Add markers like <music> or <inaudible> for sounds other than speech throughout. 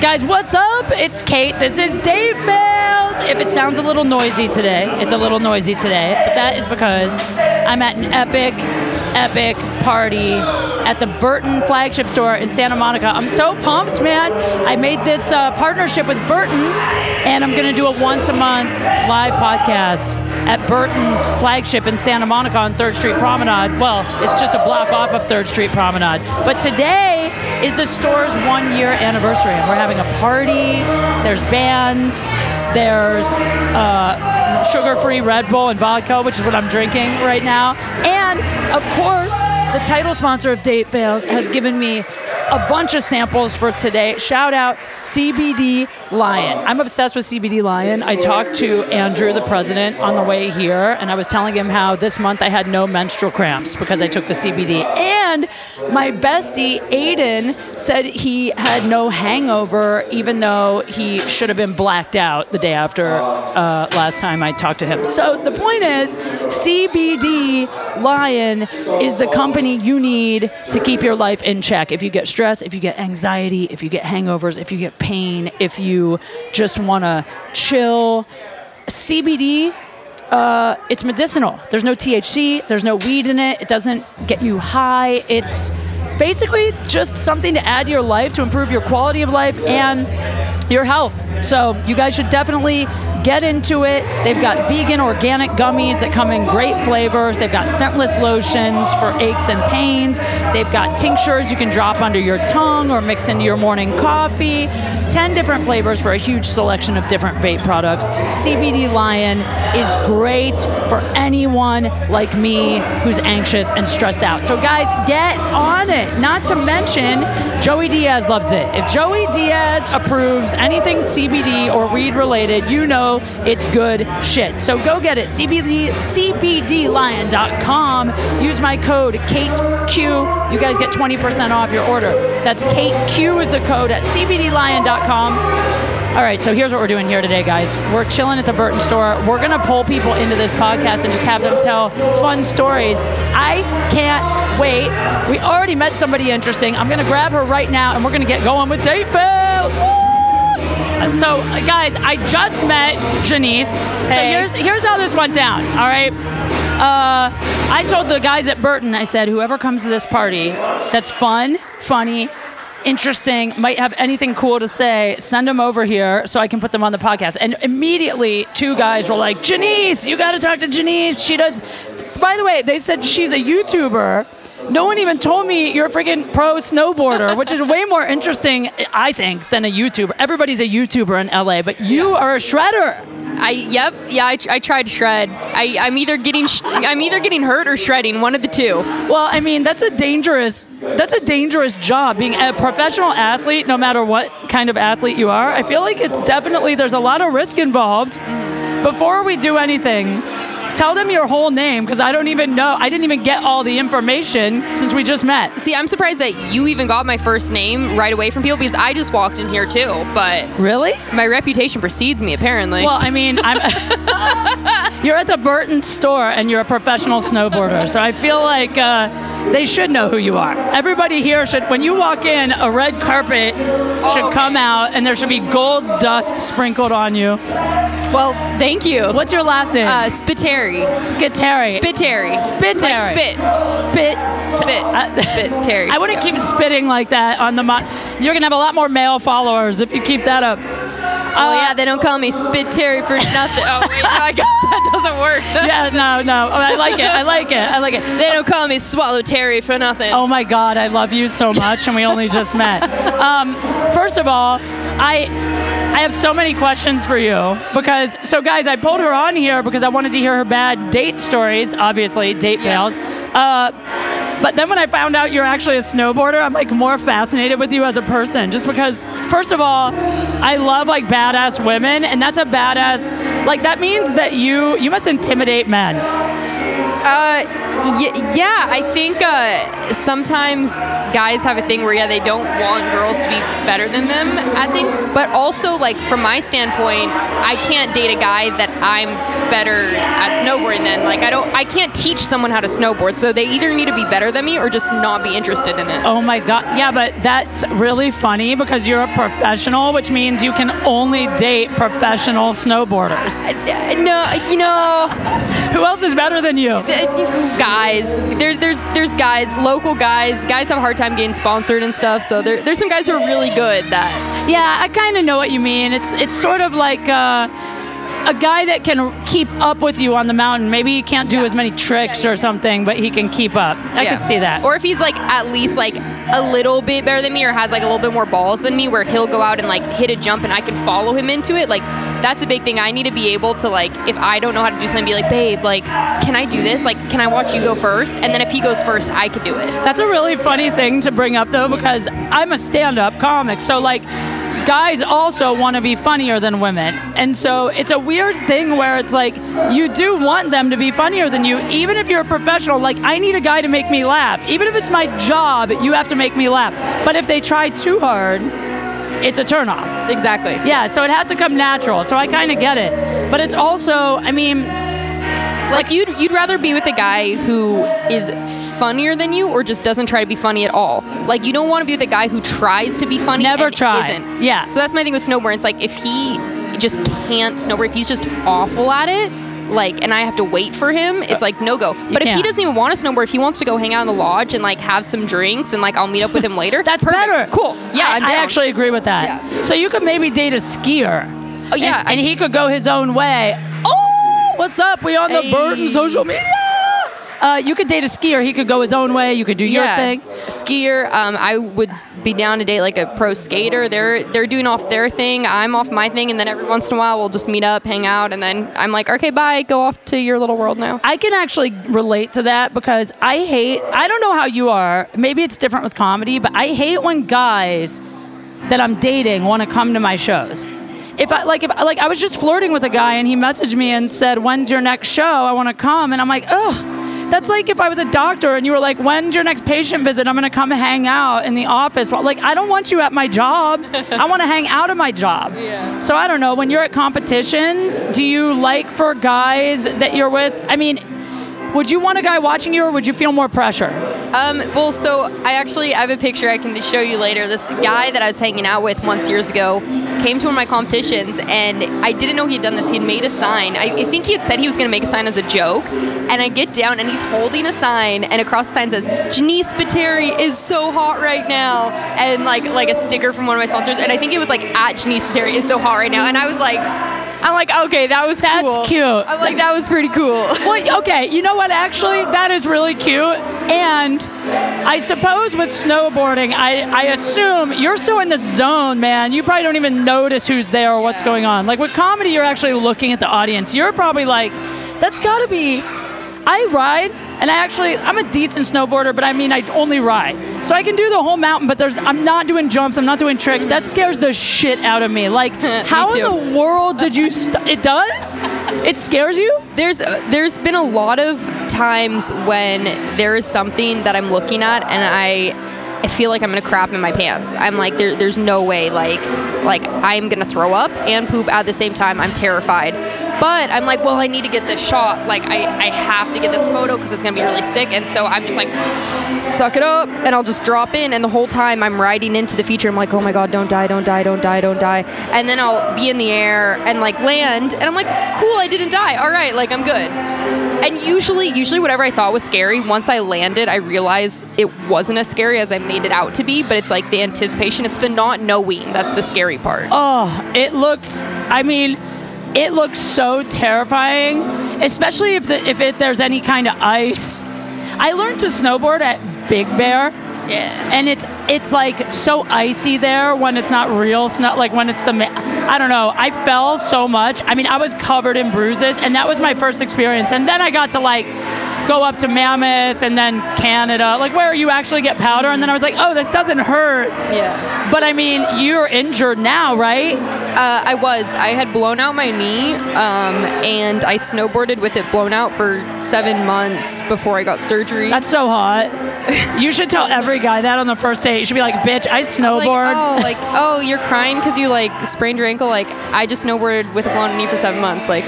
Guys, what's up? It's Kate. This is Date Fails. If it sounds a little noisy today, it's a little noisy today, but that is because I'm at an epic, epic party at the Burton flagship store in Santa Monica. I'm so pumped, man. I made this uh, partnership with Burton, and I'm going to do a once a month live podcast at Burton's flagship in Santa Monica on 3rd Street Promenade. Well, it's just a block off of 3rd Street Promenade. But today is the store's one year anniversary, and we're having a party. There's bands, there's uh, sugar free Red Bull and vodka, which is what I'm drinking right now. And of course, the title sponsor of Date Fails has given me a bunch of samples for today. Shout out CBD Lion. I'm obsessed with CBD Lion. I talked to Andrew, the president, on the way here, and I was telling him how this month I had no menstrual cramps because I took the CBD. And my bestie, Aiden, said he had no hangover, even though he should have been blacked out the day after uh, last time I talked to him. So the point is, CBD Lion is the company you need to keep your life in check. If you get stress, if you get anxiety, if you get hangovers, if you get pain, if you just want to chill, CBD uh, it's medicinal. There's no THC, there's no weed in it, it doesn't get you high. It's basically just something to add to your life to improve your quality of life and your health. So, you guys should definitely get into it. They've got vegan organic gummies that come in great flavors. They've got scentless lotions for aches and pains. They've got tinctures you can drop under your tongue or mix into your morning coffee. 10 different flavors for a huge selection of different vape products. CBD Lion is great for anyone like me who's anxious and stressed out. So, guys, get on it. Not to mention, Joey Diaz loves it. If Joey Diaz approves anything CBD or weed related, you know it's good shit. So go get it. CBD, CBDLion.com. Use my code KateQ. You guys get 20% off your order. That's KateQ is the code at CBDLion.com. All right, so here's what we're doing here today, guys. We're chilling at the Burton store. We're gonna pull people into this podcast and just have them tell fun stories. I can't wait. We already met somebody interesting. I'm gonna grab her right now, and we're gonna get going with date fails. So, guys, I just met Jenise. So here's here's how this went down. All right. Uh, I told the guys at Burton, I said, whoever comes to this party that's fun, funny, interesting, might have anything cool to say, send them over here so I can put them on the podcast. And immediately, two guys were like, Jenise, you got to talk to Jenise. She does. By the way, they said she's a YouTuber. No one even told me you're a freaking pro snowboarder, which is way more interesting, I think, than a YouTuber. Everybody's a YouTuber in LA, but you are a shredder. I yep yeah I, I tried shred. I I'm either getting sh- I'm either getting hurt or shredding. One of the two. Well, I mean, that's a dangerous that's a dangerous job being a professional athlete no matter what kind of athlete you are. I feel like it's definitely there's a lot of risk involved. Mm-hmm. Before we do anything, tell them your whole name because I don't even know. I didn't even get all the information since we just met. See, I'm surprised that you even got my first name right away from people because I just walked in here too. But Really? my reputation precedes me apparently. Well, I mean, I'm <laughs> you're at the Burton store and you're a professional snowboarder, so I feel like uh, they should know who you are. Everybody here should, when you walk in, a red carpet should okay. come out and there should be gold dust sprinkled on you. well, thank you. What's your last name? Uh, Spiteri. Skiteri. Spiteri. Spiteri. Like spit. Spit. Spit. I- <laughs> Spit. Terry. I wouldn't keep spitting like that on the. Mo- You're gonna have a lot more male followers if you keep that up. Oh yeah, they don't call me Spit Terry for <laughs> nothing. Oh wait, no, I guess that doesn't work. <laughs> Yeah, no, no. Oh, I like it. I like it. I like it. They don't call me Swallow Terry for nothing. Oh my God, I love you so much, and we only just met. Um, first of all, I I have so many questions for you because so guys, I pulled her on here because I wanted to hear her bad date stories. Obviously, date fails. Uh, but then when I found out you're actually a snowboarder, I'm like more fascinated with you as a person. Just because, first of all, I love like badass women, and that's a badass. Like that means that you you must intimidate men. Uh, y- yeah, I think uh, sometimes guys have a thing where yeah they don't want girls to be better than them at things, but also like from my standpoint, I can't date a guy that I'm better at snowboarding than. Like I don't, I can't teach someone how to snowboard, so they either need to be better than me or just not be interested in it. Oh my god. Yeah, but that's really funny because you're a professional, which means you can only date professional snowboarders. Uh, no, you know. Who else is better than you? Guys there's there's there's guys local guys guys have a hard time getting sponsored and stuff so there, there's some guys who are really good that Yeah, I kind of know what you mean. It's it's sort of like uh, a guy that can keep up with you on the mountain. Maybe he can't do Yeah. as many tricks Yeah, or yeah. something, but he can keep up. I Yeah. could see that. or if he's like at least like a little bit better than me or has like a little bit more balls than me where he'll go out and like hit a jump and i can follow him into it like that's a big thing. I need to be able to like if i don't know how to do something be like babe like can i do this? Like can i watch you go first? And then if he goes first i can do it. That's a really funny thing to bring up though, because I'm a stand-up comic. So like, guys also want to be funnier than women, and so it's a weird thing where it's like you do want them to be funnier than you, even if you're a professional. Like, I need a guy to make me laugh, even if it's my job. You have to make me laugh. But if they try too hard, it's a turnoff. exactly Yeah, so it has to come natural. So I kind of get it. But it's also, I mean, like you'd you'd rather be with a guy who is funnier than you or just doesn't try to be funny at all. Like you don't want to be with a guy who tries to be funny Never isn't. Yeah. So that's my thing with snowboarding. It's like if he just can't snowboard, if he's just awful at it, like and I have to wait for him, it's like no go. But if he can't. doesn't even want to snowboard, if he wants to go hang out in the lodge and like have some drinks and like I'll meet up with him <laughs> later, that's perfect. better. Cool. Yeah, I, I actually agree with that. Yeah. So you could maybe date a skier. Oh yeah, and, and he could go his own way. Oh, what's up? We on the Hey. Burton social media. Uh, you could date a skier. He could go his own way. You could do your thing. Skier, um, I would be down to date like a pro skater. They're they're doing off their thing. I'm off my thing, and then every once in a while we'll just meet up, hang out, and then I'm like, okay, bye, go off to your little world now. I can actually relate to that because I hate. I don't know how you are. Maybe it's different with comedy, but I hate when guys that I'm dating want to come to my shows. If I like, if like I was just flirting with a guy and he messaged me and said, "When's your next show? I want to come," and I'm like, "Oh." That's like if I was a doctor and you were like, "When's your next patient visit? I'm gonna come hang out in the office." Well, like, I don't want you at my job. I want to hang out at my job. <laughs> Yeah. So I don't know. When you're at competitions, do you like for guys that you're with? I mean, would you want a guy watching you, or would you feel more pressure? Um, well, so I actually I have a picture I can show you later. This guy that I was hanging out with once years ago came to one of my competitions, and I didn't know he had done this. He had made a sign. I, I think he had said he was going to make a sign as a joke. And I get down, and he's holding a sign, and across the sign says, "Jenise Spiteri is so hot right now," and like like a sticker from one of my sponsors. And I think it was like at Jenise Spiteri is so hot right now. And I was like, I'm like, okay, that was That's cool. cute. I'm like, that was pretty cool. <laughs> Well, okay, you know what? Actually, that is really cute. And I suppose with snowboarding, I, I assume you're so in the zone, man. You probably don't even notice who's there or what's Yeah. going on. Like with comedy, you're actually looking at the audience. You're probably like, that's got to be. I ride, and I actually I'm a decent snowboarder, but I mean I only ride, so I can do the whole mountain. But there's I'm not doing jumps, I'm not doing tricks. That scares the shit out of me. Like, <laughs> how in the world did you? St- it does. It scares you. There's uh, there's been a lot of times when there is something that I'm looking at and I I feel like I'm gonna crap in my pants. I'm like there, there's no way like like I'm gonna throw up and poop at the same time. I'm terrified. But I'm like, well, I need to get this shot. Like I, I have to get this photo because it's gonna be really sick. And so I'm just like, suck it up, and I'll just drop in. And the whole time I'm riding into the feature, I'm like, oh my god, don't die, don't die, don't die, don't die. And then I'll be in the air and like land, and I'm like, cool, I didn't die. All right, like I'm good. And usually, usually whatever I thought was scary, once I landed, I realized it wasn't as scary as I made it out to be. But it's like the anticipation, it's the not knowing that's the scary part. Oh, it looks. I mean, it looks so terrifying, especially if the, if it there's any kind of ice. I learned to snowboard at Big Bear, Yeah. and it's it's like so icy there when it's not real snow. Like when it's the ma- I don't know. I fell so much. I mean, I was covered in bruises, and that was my first experience. And then I got to like go up to Mammoth and then Canada, like where you actually get powder. And then I was like, oh, this doesn't hurt. Yeah. But I mean, you're injured now, right? Uh, I was. I had blown out my knee, um, and I snowboarded with it blown out for seven months before I got surgery. That's so hot. You should tell every guy that on the first You should be like, bitch, I like, snowboard. oh, like, oh, you're crying because you like sprained your ankle. Like, I just snowboarded with a blown knee for seven months. Like,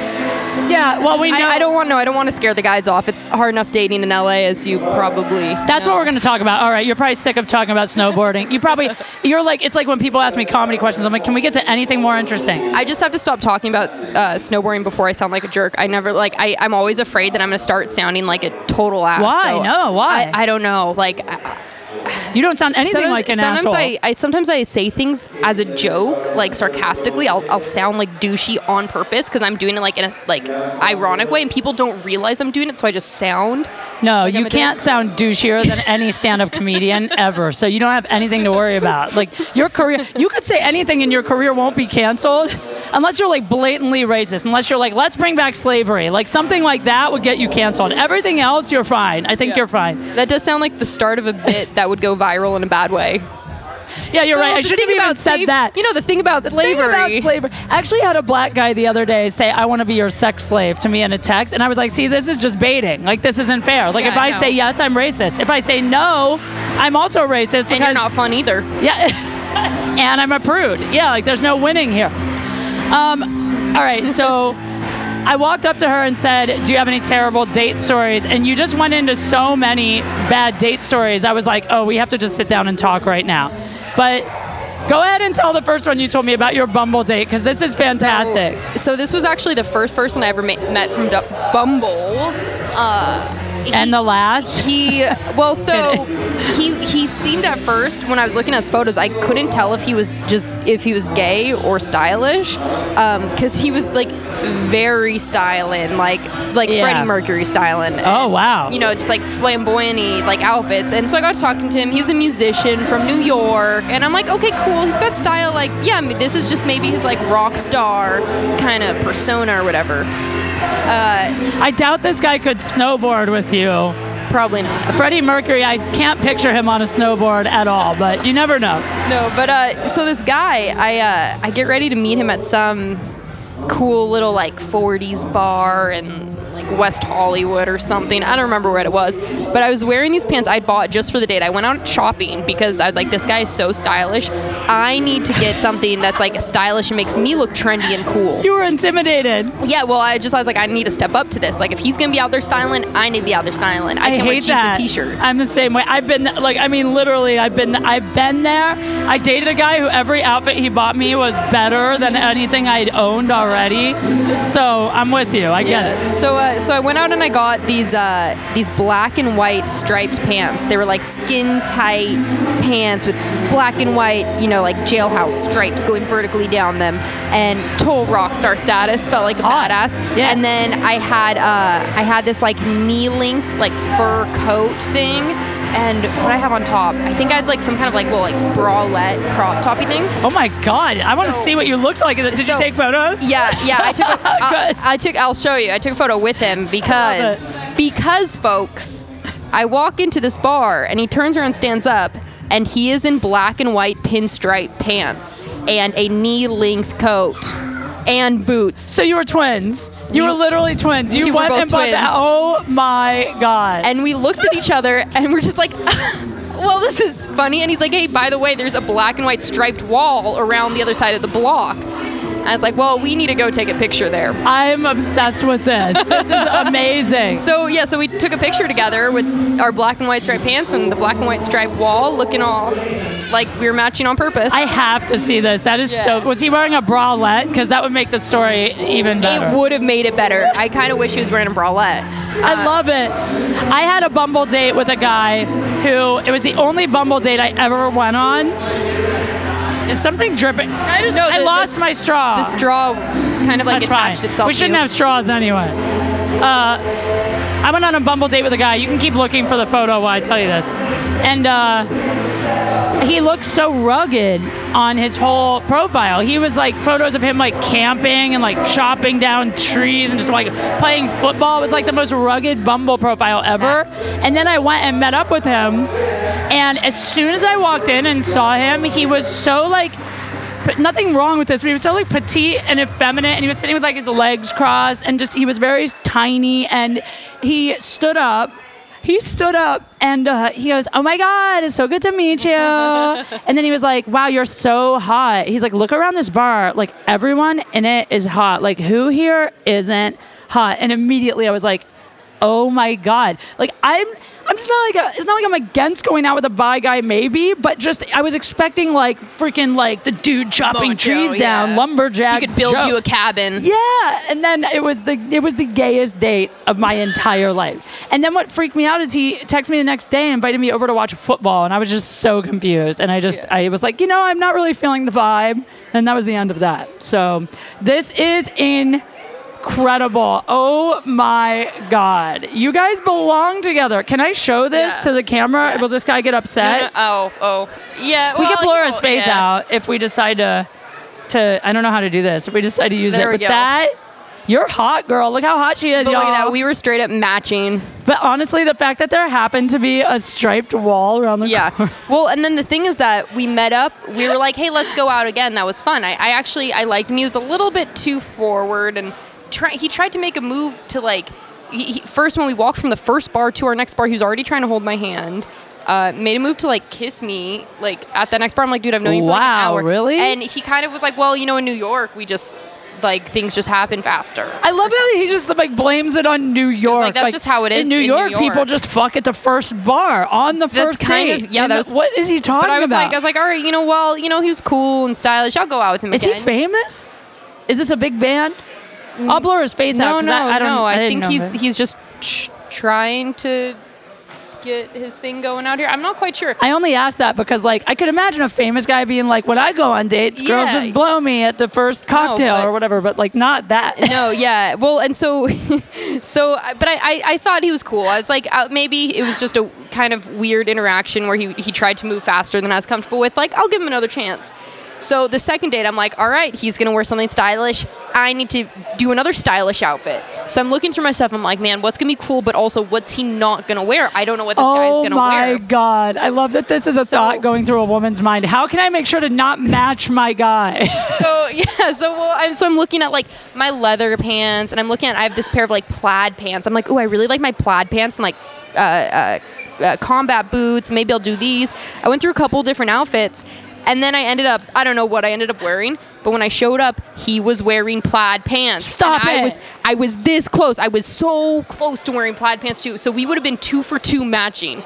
yeah, well, we know. I, I don't want to. no. I don't want to scare the guys off. It's hard enough dating in LA, as you probably. That's know. what we're going to talk about. All right, you're probably sick of talking about snowboarding. You probably, you're like, it's like when people ask me comedy questions. I'm like, can we get to anything more interesting? I just have to stop talking about uh, snowboarding before I sound like a jerk. I never like. I, I'm always afraid that I'm going to start sounding like a total ass. Why? so No, why? I, I don't know. Like. I, You don't sound anything sometimes, like an sometimes asshole. I, I sometimes I say things as a joke, like sarcastically. I'll, I'll sound like douchey on purpose because I'm doing it like in a like ironic way, and people don't realize I'm doing it, so I just sound. no, like you can't sound douchier than any <laughs> stand-up comedian ever. So you don't have anything to worry about. Like your career, you could say anything, and your career won't be canceled, unless you're like blatantly racist. Unless you're like, let's bring back slavery. Like something like that would get you canceled. Everything else, you're fine. I think Yeah. you're fine. That does sound like the start of a bit that would go viral in a bad way. Yeah, you're So right. I shouldn't have even said that. You know the thing about The slavery. thing about slavery. I actually had a black guy the other day say, "I want to be your sex slave" to me in a text, and I was like, "See, this is just baiting. Like, this isn't fair. Like, Yeah, if I I, say yes, I'm racist. If I say no, I'm also racist and you're not fun either. yeah, <laughs> and I'm a prude. Yeah, like there's no winning here. Um, all right, so. <laughs> I walked up to her and said, "Do you have any terrible date stories?" And you just went into so many bad date stories. I was like, "Oh, we have to just sit down and talk right now." But go ahead and tell the first one you told me about your Bumble date because this is fantastic. So, so this was actually the first person I ever ma- met from Du- Bumble. Uh, he- and the last, he well so <laughs> he he seemed at first when i was looking at his photos i couldn't tell if he was just if he was gay or stylish um, because he was like very styling like like Yeah. freddie mercury styling oh wow, you know, just like flamboyant like outfits. And so I got talking to him. He's a musician from New York. And I'm like, okay, cool. He's got style. Like, yeah, this is just maybe his like rock star kind of persona or whatever. Uh, I doubt this guy could snowboard with you. probably not. Freddie Mercury, I can't picture him on a snowboard at all, but you never know. No, but uh, so this guy, I uh, I get ready to meet him at some cool little like 40s bar in like West Hollywood or something. I don't remember what it was, but I was wearing these pants I bought just for the date. I went out shopping because I was like, this guy is so stylish. I need to get something that's like stylish and makes me look trendy and cool. You were intimidated. Yeah, well, I just I was like, I need to step up to this. Like, if he's gonna be out there styling, I need to be out there styling. I, I can't wear jeans that. and t-shirt. I'm the same way. I've been like, I mean, literally, I've been, I've been there. I dated a guy who every outfit he bought me was better than anything I'd owned already. So I'm with you. I get it. So uh, so I went out and I got these uh, these black and white striped pants. They were like skin tight pants with black and white, you know, like jailhouse stripes going vertically down them, and total rock star status. Felt like a Hot. badass. Yeah. And then I had uh, I had this like knee length like fur coat thing. And what I have on top, I think I had like some kind of like little like bralette crop toppy thing. Oh my God. I want to see what you looked like. Did you take photos? Yeah, yeah. I took. <laughs> A, I, I took. I'll show you. I took a photo with him because because folks, I walk into this bar and he turns around, stands up, and he is in black and white pinstripe pants and a knee length coat and boots. So you were twins. You We- were literally twins. You we went and bought that. Oh my God. And we looked at each other and we're just like. <laughs> Well, this is funny. And he's like, hey, by the way, there's a black and white striped wall around the other side of the block. I was like, well, we need to go take a picture there. I'm obsessed with this. This is <laughs> amazing. So yeah, so we took a picture together with our black and white striped pants and the black and white striped wall, looking all like we were matching on purpose. I have to see this. That is so. Was he wearing a bralette? Because that would make the story even better. it would have made it better. I kind of wish he was wearing a bralette. I Uh, love it. I had a Bumble date with a guy who it was the only Bumble date I ever went on. Is something dripping? I just No, I lost the- my straw. The straw kind of like That's attached fine. itself. We shouldn't you. have straws anyway. Uh, I went on a Bumble date with a guy. You can keep looking for the photo while I tell you this. And uh, he looked so rugged on his whole profile. He was like photos of him like camping and like chopping down trees and just like playing football. It was like the most rugged Bumble profile ever. And then I went and met up with him. And as soon as I walked in and saw him, he was so like but nothing wrong with this, but he was so like petite and effeminate, and he was sitting with like his legs crossed, and just he was very tiny, and he stood up. He stood up and uh, he goes, "Oh my God, it's so good to meet you." <laughs> and then he was like, "Wow, you're so hot." He's like, "Look around this bar. Like everyone in it is hot. Like who here isn't hot?" And immediately I was like, "Oh my God!" Like I'm I'm just not like a, it's not like I'm against going out with a bi guy, maybe, but just I was expecting like freaking like the dude chopping Mojo, trees down, yeah. lumberjack. He could build Joe. you a cabin. Yeah, and then it was the it was the gayest date of my entire life. And then what freaked me out is he texted me the next day and invited me over to watch football, and I was just so confused. And I just Yeah. I was like, you know, I'm not really feeling the vibe, and that was the end of that. So this is incredible. Oh my god, you guys belong together. Can I show this Yeah. to the camera? Yeah. Will this guy get upset? No, no, oh, oh, yeah. We well, can blur his face yeah. out if we decide to to I don't know how to do this. If we decide to use There it. But go. that you're hot, girl. Look how hot she is, But y'all. look at that. We were straight up matching. but honestly, the fact that there happened to be a striped wall around the Yeah. corner. <laughs> Well, and then the thing is that we met up. We were like, "Hey, let's go out again." That was fun. I, I actually I liked him. He was a little bit too forward, and try, he tried to make a move to like. He, he- first, when we walked from the first bar to our next bar, he was already trying to hold my hand. Uh, made a move to like kiss me, like at the next bar. I'm like, dude, I've known you for like an Wow, hour. really? And he kind of was like, well, you know, in New York, we just like things just happen faster. I love how he just like blames it on New York. like, "That's just how it is In New, in York, New people just fuck at the first bar on the That's first kind date. of- yeah, And that was- what is he talking But I was about? like, I was like, all right, you know, well, you know, he was cool and stylish. I'll go out with him is again. he famous? Is this a big band? I'll blur his face out. No, 'cause no, I, I don't, no. I, didn't think he's he's just tr- trying to get his thing going out here. I'm not quite sure. I only asked that because, like, I could imagine a famous guy being like, "When I go on dates, girls just blow me at the first cocktail but- or whatever," but like, not that. <laughs> no, yeah. Well, and so, <laughs> so, but I, I, I thought he was cool. I was like, uh, maybe it was just a kind of weird interaction where he, he tried to move faster than I was comfortable with. Like, I'll give him another chance. So the second date, I'm like, all right, he's gonna wear something stylish. I need to do another stylish outfit. So I'm looking through my stuff. I'm like, man, what's gonna be cool? But also, what's he not gonna wear? I don't know what this guy's Oh gonna wear. Oh my god! I love that this is a So- thought going through a woman's mind. How can I make sure to not match my guy? <laughs> so yeah, so well, I'm, so I'm looking at like my leather pants, and I'm looking at I have this pair of like plaid pants. I'm like, oh, I really like my plaid pants and like uh, uh, uh, combat boots. Maybe I'll do these. I went through a couple different outfits, and then I ended up I don't know what I ended up wearing. But when I showed up, he was wearing plaid pants. Stop and I was I was this close. I was so close to wearing plaid pants too. So we would have been two for two matching.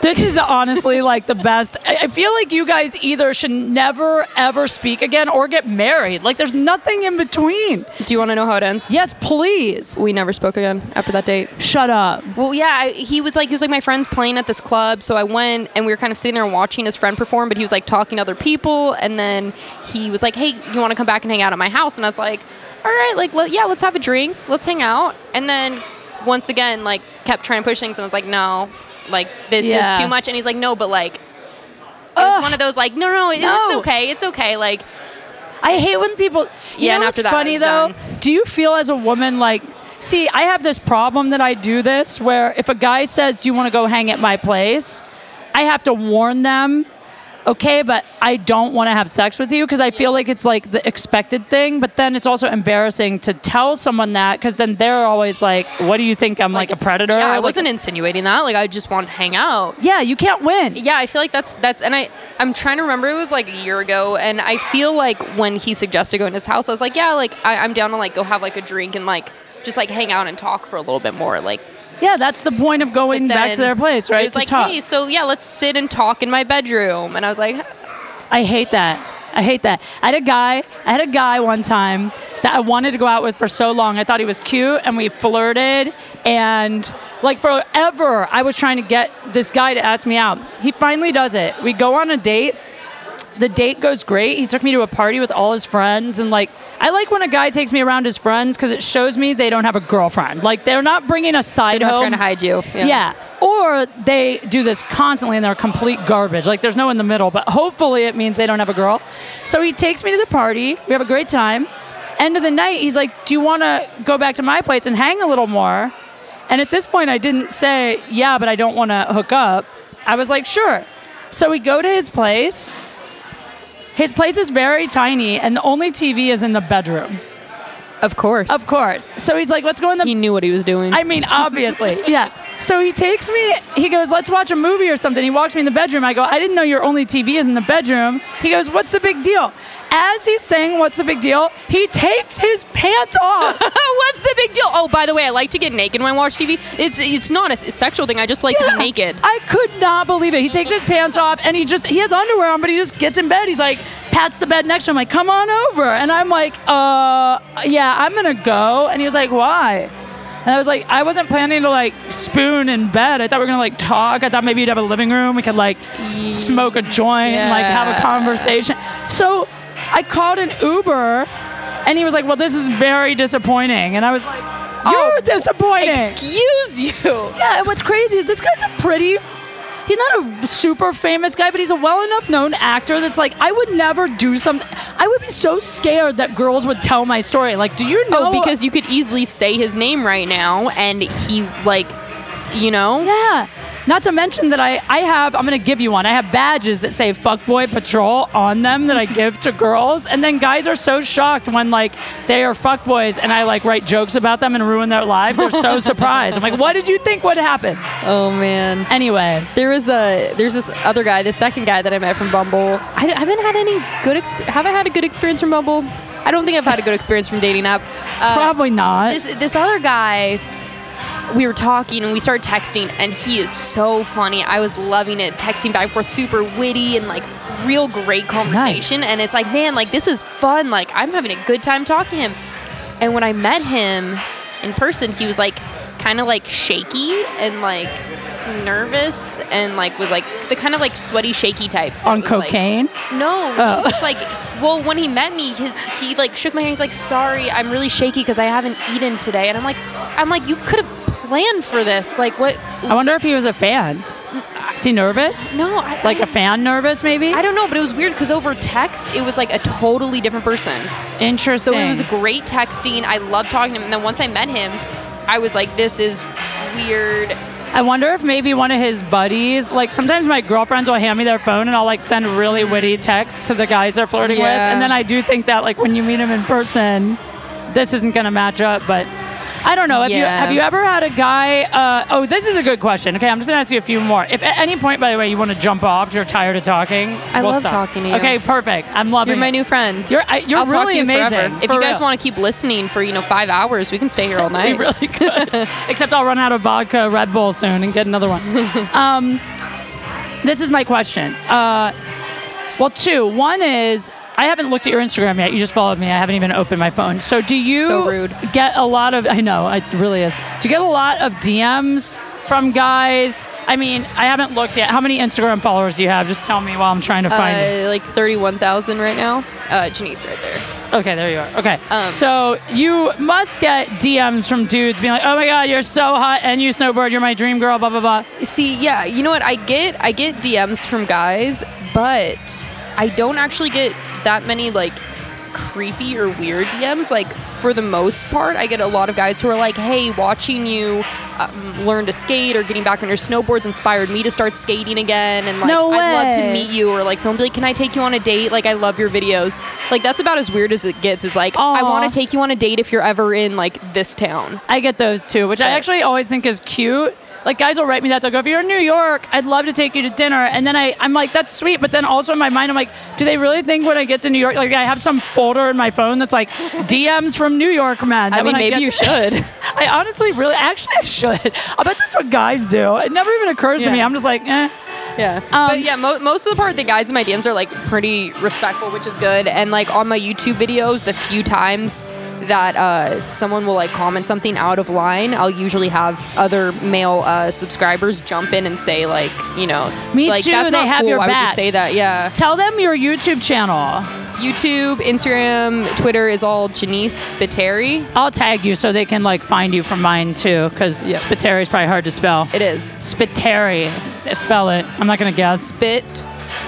This is honestly like the best. I feel like you guys either should never ever speak again or get married. Like, there's nothing in between. Do you want to know how it ends? Yes, please. We never spoke again after that date. Shut up. Well, yeah, I, he was like he was like my friend's playing at this club, so I went and we were kind of sitting there and watching his friend perform, but he was like talking to other people, and then he was like, "Hey, you want to come back and hang out at my house?" And I was like, "All right, like let, yeah, let's have a drink, let's hang out." And then once again, like kept trying to push things, and I was like, "No, like this Yeah. is too much." And he's like, "No, but like." It Ugh. was one of those like no no, it- No. it's okay it's okay like I hate when people. You Yeah, know what's funny though? done. Do you feel as a woman like? See, I have this problem that I do this where if a guy says, "Do you want to go hang at my place?" I have to warn them. Okay, but I don't want to have sex with you because I feel like it's like the expected thing. But then it's also embarrassing to tell someone that because then they're always like, "What do you think? I'm like, a predator?" yeah, I Like- wasn't insinuating that like I just wanted to hang out Yeah, you can't win. yeah i feel like that's that's and i i'm trying to remember it was like a year ago and i feel like when he suggested going to his house i was like yeah like I, i'm down to like go have like a drink and like just like hang out and talk for a little bit more like Yeah, that's the point of going but back to their place, right? it was to like talk. hey so yeah let's sit and talk in my bedroom and i was like I hate that. I hate that. I had a guy. I had a guy one time that I wanted to go out with for so long. I thought he was cute, and we flirted, and like forever, I was trying to get this guy to ask me out. He finally does it. We go on a date. The date goes great. He took me to a party with all his friends, and like I like when a guy takes me around his friends because it shows me they don't have a girlfriend. Like they're not bringing a side they're not trying to hide you Yeah. Or they do this constantly and they're complete garbage. Like there's no in the middle, but hopefully it means they don't have a girl. So he takes me to the party. We have a great time. End of the night, he's like, Do you want to go back to my place and hang a little more? And at this point, I didn't say, Yeah, but I don't want to hook up. I was like, Sure. So we go to his place. His place is very tiny, and the only TV is in the bedroom. Of course. Of course. So he's like, let's go in the he knew what he was doing. I mean, obviously, yeah. So he takes me, he goes, let's watch a movie or something. He walks me in the bedroom. I go, I didn't know your only TV is in the bedroom. He goes, what's the big deal? As he's saying, what's the big deal? He takes his pants off. <laughs> What's the big deal? Oh, by the way, I like to get naked when I watch TV. It's it's not a sexual thing. I just like to be naked. I could not believe it. He takes his pants off and he just, he has underwear on, but he just gets in bed. He's like, pats the bed next to him, like, come on over. And I'm like, uh, yeah, I'm going to go. And he was like, why? And I was like, I wasn't planning to like spoon in bed. I thought we were gonna like talk. I thought maybe you'd have a living room. We could like smoke a joint and like have a conversation. So I called an Uber and he was like, Well, this is very disappointing. And I was like, oh, You're Oh, disappointing. Excuse you. Yeah, and what's crazy is this guy's a pretty. He's not a super famous guy, but he's a well enough known actor that's like, I would never do something. I would be so scared that girls would tell my story. Like, do you oh, know? Oh, because you could easily say his name right now, and he like, you know. Yeah. Not to mention that I, I have, I'm going to give you one. I have badges that say Fuckboy Patrol on them that I give to girls. And then guys are so shocked when, like, they are fuckboys and I, like, write jokes about them and ruin their lives. They're so <laughs> surprised. I'm like, what did you think would happen? Oh man. Anyway, There was a there's this other guy, the second guy that I met from Bumble. I, I haven't had any good exp- have I had a good experience from Bumble? I don't think I've had a good experience from dating app. Uh, probably not. this this other guy we were talking and we started texting and he is so funny i was loving it texting back and forth super witty and like real great conversation and it's like man like this is fun like i'm having a good time talking to him and when i met him in person he was like kind of like shaky and like nervous and like was like the kind of like sweaty shaky type on was, like- cocaine? no, Oh. he was like, well, when he met me, his, he like shook my hand. He's like, sorry, I'm really shaky because I haven't eaten today. And I'm like, I'm like, you could have planned for this. Like, what? I wonder if he was a fan. Is he nervous? No, I, Like I, a fan nervous, maybe? I don't know, but it was weird because over text, it was like a totally different person. Interesting. So it was great texting. I loved talking to him. And then once I met him, I was like, this is weird. I wonder if maybe one of his buddies, like sometimes my girlfriends will hand me their phone and I'll like send really mm-hmm. witty texts to the guys they're flirting with. And then I do think that like when you meet him in person, this isn't going to match up. But I don't know. Have, you, have you ever had a guy? Uh, oh, this is a good question. Okay, I'm just going to ask you a few more. If at any point, by the way, you want to jump off you're tired of talking, I we'll love stop. talking to you. Okay, perfect. I'm loving You're my new friend. You're, I, you're I'll really you amazing. forever. If for you guys want to keep listening for you know five hours, we can stay here all <laughs> night. We really could. <laughs> Except I'll run out of vodka Red Bull soon and get another one. <laughs> um, this is my question. Uh, well, two. One is I haven't looked at your Instagram yet. You just followed me. I haven't even opened my phone. So do you So get a lot of? I know it really is. Do you get a lot of DMs from guys? I mean, I haven't looked yet. How many Instagram followers do you have? Just tell me while I'm trying to find. Uh, like thirty-one thousand right now. Uh, Jenise right there. Okay, there you are. Okay. Um, so you must get DMs from dudes being like, oh my God, you're so hot and you snowboard, you're my dream girl, blah, blah, blah. See, yeah, you know what? I get I get DMs from guys, but I don't actually get that many like creepy or weird DMs. Like for the most part, I get a lot of guys who are like, "Hey, watching you um, learn to skate or getting back on your snowboards inspired me to start skating again." And like, No I'd love to meet you. Or like, someone be like, "Can I take you on a date?" Like, I love your videos. Like, that's about as weird as it gets. Is like, I want to take you on a date if you're ever in like this town. I get those too, which I actually always think is cute. Like guys will write me that they'll go, if you're in New York, I'd love to take you to dinner. And then I, I'm like, that's sweet. But then also in my mind, I'm like, do they really think when I get to New York, like I have some folder in my phone that's like DMs from New York man. I mean, maybe get you should. <laughs> I honestly really, actually I should. I bet that's what guys do. It never even occurs to me. I'm just like, eh. Yeah. Um, but yeah, mo- most of the part, the guys in my DMs are like pretty respectful, which is good. And like on my YouTube videos, the few times that uh, someone will like comment something out of line, I'll usually have other male uh, subscribers jump in and say like, you know, Me like too, that's they not have cool. your Why would you say that? Yeah. Tell them your YouTube channel. YouTube, Instagram, Twitter is all Jenise Spiteri. I'll tag you so they can like find you from mine too, because Yeah. Spiteri is probably hard to spell. It is Spiteri, spell it. I'm not gonna guess. spit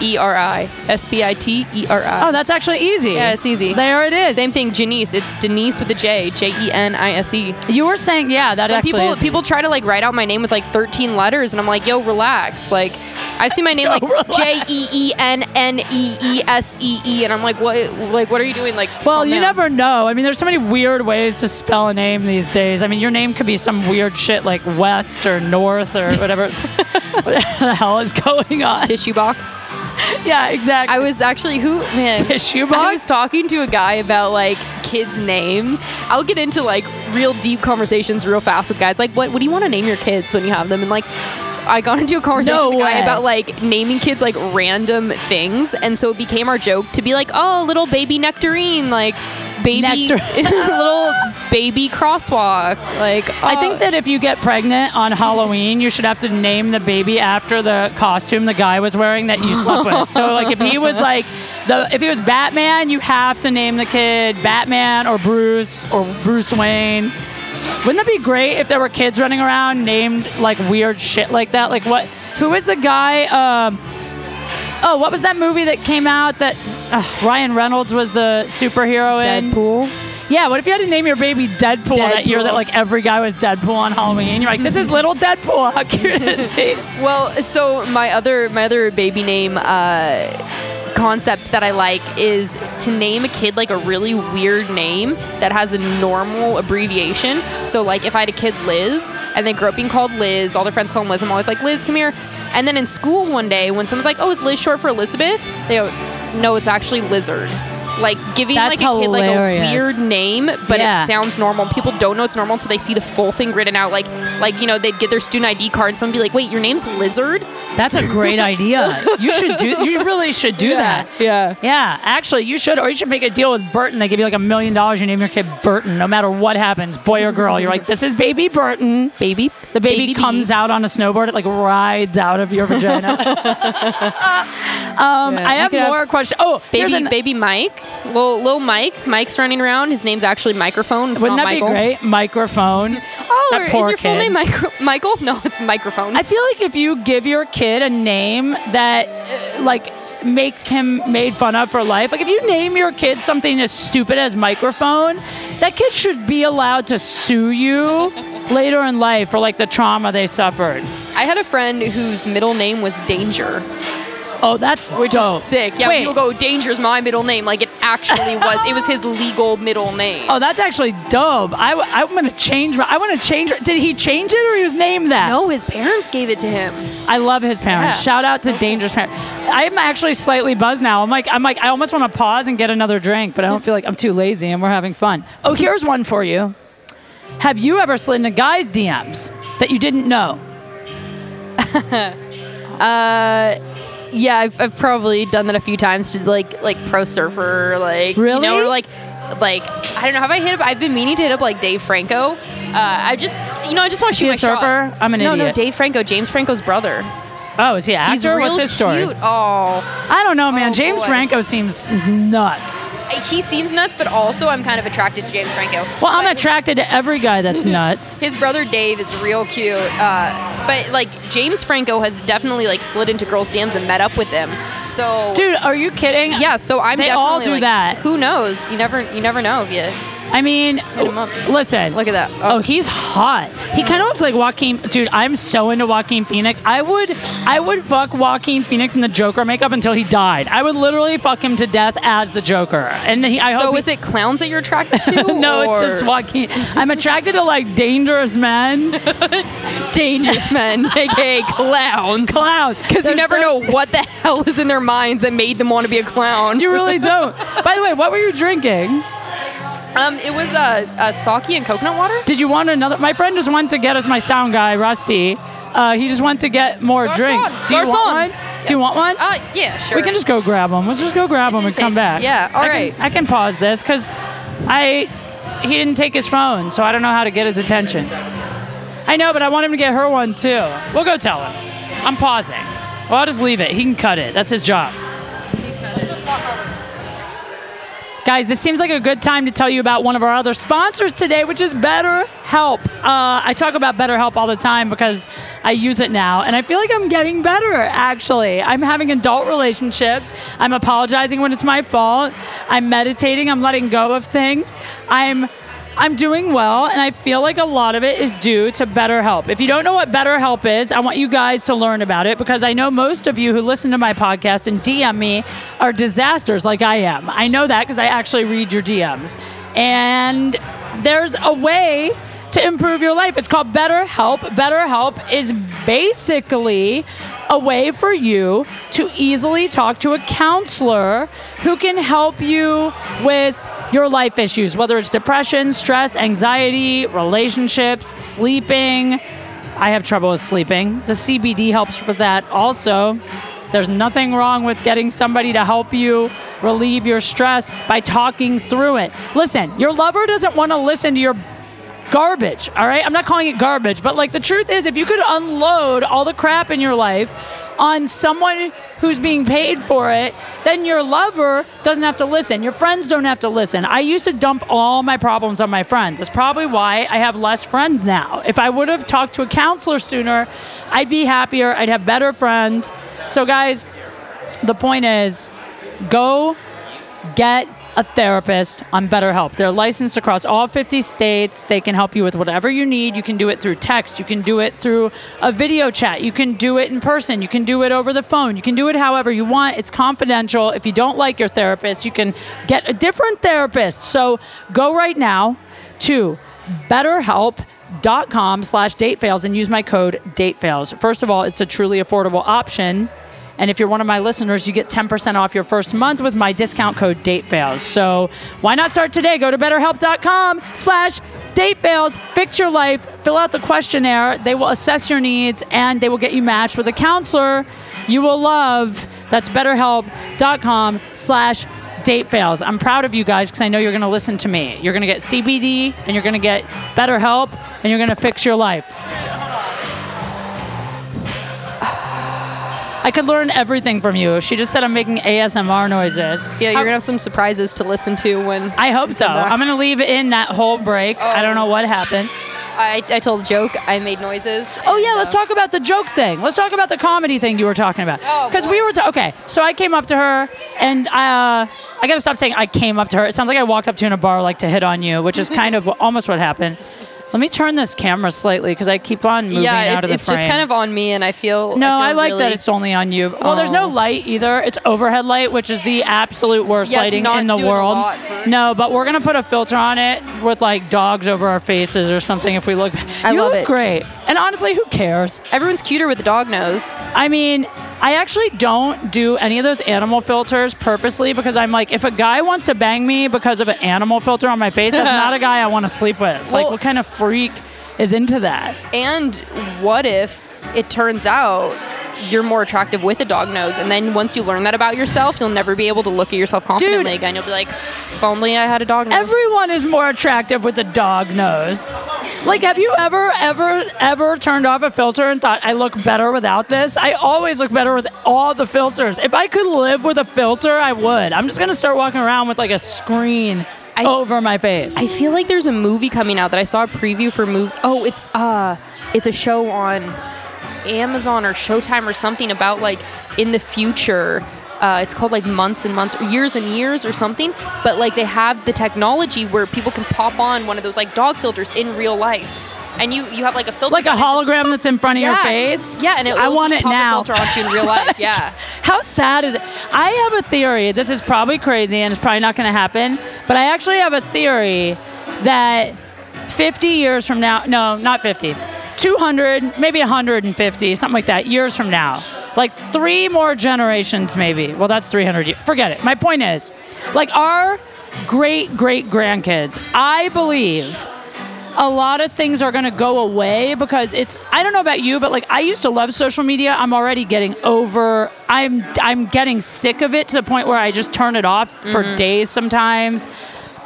E R I. S B I T E R I. Oh, that's actually easy. Yeah, it's easy. There it is. Same thing, Jenise. It's Denise with a J. J E N I S E. You were saying, yeah, that Some actually people is. people try to like write out my name with like 13 letters, and I'm like, yo, relax. Like, I see my name <laughs> like. J E E N N E E S E E, and I'm like, what? Like, what are you doing? Like, Well, you down. never know. I mean, there's so many weird ways to spell a name these days. I mean, your name could be some weird shit like West or North or whatever. what <laughs> the hell is going on? tissue box. <laughs> Yeah, exactly. I was actually who man Tissue box. I was talking to a guy about like kids' names. I'll get into like real deep conversations real fast with guys. Like, what what do you want to name your kids when you have them? And like. I got into a conversation No with a guy way. about like naming kids like random things, and so it became our joke to be like, "Oh, little baby nectarine, like baby, <laughs> little baby crosswalk." Like, I uh, think that if you get pregnant on Halloween, you should have to name the baby after the costume the guy was wearing that you slept with. So, like, if he was like the if he was Batman, you have to name the kid Batman or Bruce or Bruce Wayne. Wouldn't that be great if there were kids running around named like weird shit like that? Like what? Who was the guy? Um, oh, what was that movie that came out that uh, Ryan Reynolds was the superhero in? Deadpool. Yeah, what if you had to name your baby Deadpool, that year that like every guy was Deadpool on Halloween? You're like, this is little Deadpool. <laughs> How cute is he? Well, so my other my other baby name uh, concept that I like is to name a kid like a really weird name that has a normal abbreviation. So like if I had a kid Liz and they grew up being called Liz, all their friends call them Liz. I'm always like Liz, come here. And then in school one day when someone's like, oh, is Liz short for Elizabeth? They go, no, it's actually Lizard. Like giving That's like a kid like a weird name, but Yeah. it sounds normal. People don't know it's normal until they see the full thing written out. Like, like you know, they'd get their student ID card and someone be like, "Wait, your name's Lizard?" That's a great <laughs> idea. You should do. You really should do that. yeah. Yeah, actually, you should, or you should make a deal with Burton. They give you like a million dollars. You name your kid Burton, no matter what happens, boy or girl. You're like, this is baby Burton. Baby, The baby, bee. comes out on a snowboard. It like rides out of your vagina. <laughs> <laughs> um, I have could have more questions. Oh, Baby, an- baby Mike, little, little Mike. Mike's running around. His name's actually microphone. It's Wouldn't not that Michael. be great? Microphone. Oh, That is your full name micro- Michael? No, it's microphone. I feel like if you give your kid a name that uh, like makes him made fun of for life, like if you name your kid something as stupid as microphone, that kid should be allowed to sue you later in life for like the trauma they suffered. I had a friend whose middle name was Danger, Oh, that's which dope. is sick. Yeah, Wait. people go, Danger's my middle name. Like it actually was. It was his legal middle name. Oh, that's actually dope. I, I'm gonna change. My, I want to change. Did he change it or he was named that? No, his parents gave it to him. I love his parents. Yeah, Shout out so to Dangerous Parents. I'm actually slightly buzzed now. I'm like, I'm like, I almost want to pause and get another drink, but I don't feel like I'm too lazy and we're having fun. Oh, here's one for you. Have you ever slid into guys' DMs that you didn't know? <laughs> Uh, Yeah, I've, I've probably done that a few times to like like pro surfer, like you know, Really? or like like I don't know. Have I hit up? I've been meaning to hit up like Dave Franco. Uh, I just you know I just want to shoot my shot. surfer? I'm an no, idiot. No, Dave Franco, James Franco's brother. Oh, is he an He's actor? real What's his story? cute. Oh, I don't know, man. Oh, James boy. Franco seems nuts. he seems nuts, but also I'm kind of attracted to James Franco. Well, I'm But attracted to every guy that's nuts. His brother Dave is real cute, uh, but like James Franco has definitely like slid into girls' DMs and met up with them. So Dude, are you kidding? yeah, so I'm They definitely all do like, that. Who knows? You never you never know if you I mean, him up. listen. look at that. Oh, oh he's hot. He kind of looks like Joaquin. Dude, I'm so into Joaquin Phoenix. I would, I would fuck Joaquin Phoenix in the Joker makeup until he died. I would literally fuck him to death as the Joker. And he, I so hope. is it clowns that you're attracted to? <laughs> no, or it's just Joaquin. I'm attracted to like dangerous men, <laughs> dangerous men, <laughs> aka clowns. clowns. Because you They're never so- know what the hell is in their minds that made them want to be a clown. You really don't. By the way, what were you drinking? Um, it was uh, uh, sake and coconut water. Did you want another? My friend just wanted to get us my sound guy, Rusty. Uh, he just went to get more Garçon, drinks. Do you garçon. want one? Do you want one? Uh, yeah, sure. We can just go grab them. Let's just go grab them and come taste- back. yeah, all I right. Can, I can pause this because I he didn't take his phone, so I don't know how to get his attention. I know, but I want him to get her one too. We'll go tell him. I'm pausing. Well, I'll just leave it. He can cut it. That's his job. Guys, this seems like a good time to tell you about one of our other sponsors today, which is BetterHelp. Uh, I talk about BetterHelp all the time because I use it now, and I feel like I'm getting better, actually. I'm having adult relationships. I'm apologizing when it's my fault. I'm meditating. I'm letting go of things. I'm I'm doing well, and I feel like a lot of it is due to BetterHelp. If you don't know what BetterHelp is, I want you guys to learn about it because I know most of you who listen to my podcast and DM me are disasters like I am. I know that because I actually read your DMs. And there's a way to improve your life. It's called BetterHelp. BetterHelp is basically a way for you to easily talk to a counselor who can help you with your life issues, whether it's depression, stress, anxiety, relationships, sleeping. I have trouble with sleeping. The CBD helps with that also. There's nothing wrong with getting somebody to help you relieve your stress by talking through it. Listen, your lover doesn't want to listen to your garbage, all right? I'm not calling it garbage, but like the truth is, if you could unload all the crap in your life on someone who's being paid for it, then your lover doesn't have to listen. Your friends don't have to listen. I used to dump all my problems on my friends. That's probably why I have less friends now. If I would have talked to a counselor sooner, I'd be happier. I'd have better friends. So, guys, the point is go get a therapist on BetterHelp. They're licensed across all 50 states. They can help you with whatever you need. You can do it through text. You can do it through a video chat. You can do it in person. You can do it over the phone. You can do it however you want. It's confidential. If you don't like your therapist, you can get a different therapist. So go right now to betterhelp.com slash datefails and use my code datefails. First of all, it's a truly affordable option. And if you're one of my listeners, you get 10% off your first month with my discount code DateFails. So why not start today? Go to betterhelp.com slash datefails, fix your life, fill out the questionnaire. They will assess your needs and they will get you matched with a counselor you will love. That's betterhelp.com slash date fails. I'm proud of you guys because I know you're going to listen to me. You're going to get CBD and you're going to get better help and you're going to fix your life. I could learn everything from you. She just said I'm making ASMR noises. Yeah, you're gonna have some surprises to listen to when. I hope so. I'm gonna leave in that whole break. I don't know what happened. I, I told a joke. I made noises. Oh yeah, let's uh, talk about the joke thing. Let's talk about the comedy thing you were talking about. Oh, Because boy. we were ta- okay. So I came up to her, and uh, I gotta stop saying I came up to her. It sounds like I walked up to you in a bar like to hit on you, which is kind of <laughs> almost what happened. Let me turn this camera slightly because I keep on moving Yeah, out of the frame. it's just kind of on me, and I feel. Like No, feel I, like really, that it's only on you. Well, there's no Oh. light either. It's overhead light, which is the absolute worst Yeah, lighting in the world. lot No, but we're gonna put a filter on it with like dogs over our faces or something if we look. I you love look it. great. And honestly, who cares? Everyone's cuter with the dog nose. I mean, I actually don't do any of those animal filters purposely because I'm like, if a guy wants to bang me because of an animal filter on my face, that's not a guy I want to sleep with. like, what kind of freak is into that? And what if it turns out you're more attractive with a dog nose, and then once you learn that about yourself, you'll never be able to look at yourself confidently again. You'll be like, if only I had a dog nose. Everyone is more attractive with a dog nose. Like, have you ever, ever, ever turned off a filter and thought, I look better without this? I always look better with all the filters. If I could live with a filter, I would. I'm just going to start walking around with like a screen I- over my face. I feel like there's a movie coming out that I saw a preview for. Move. Oh, it's uh, it's a show on Amazon or Showtime or something about like in the future. Uh, it's called like months and months, or years and years, or something. But like they have the technology where people can pop on one of those like dog filters in real life, and you you have like a filter, like a just- hologram that's in front of your face. Yeah, and it I want just it now. filter onto you in real life. <laughs> Yeah. How sad is it? I have a theory. This is probably crazy and it's probably not going to happen, but I actually have a theory that 50 years from now, no, not 50, 200, maybe 150, something like that, years from now, like three more generations, maybe. Well, that's 300 years. Forget it. My point is, like our great great grandkids, I believe a lot of things are going to go away because it's I don't know about you but like I used to love social media I'm already getting over I'm I'm getting sick of it to the point where I just turn it off for mm-hmm. days sometimes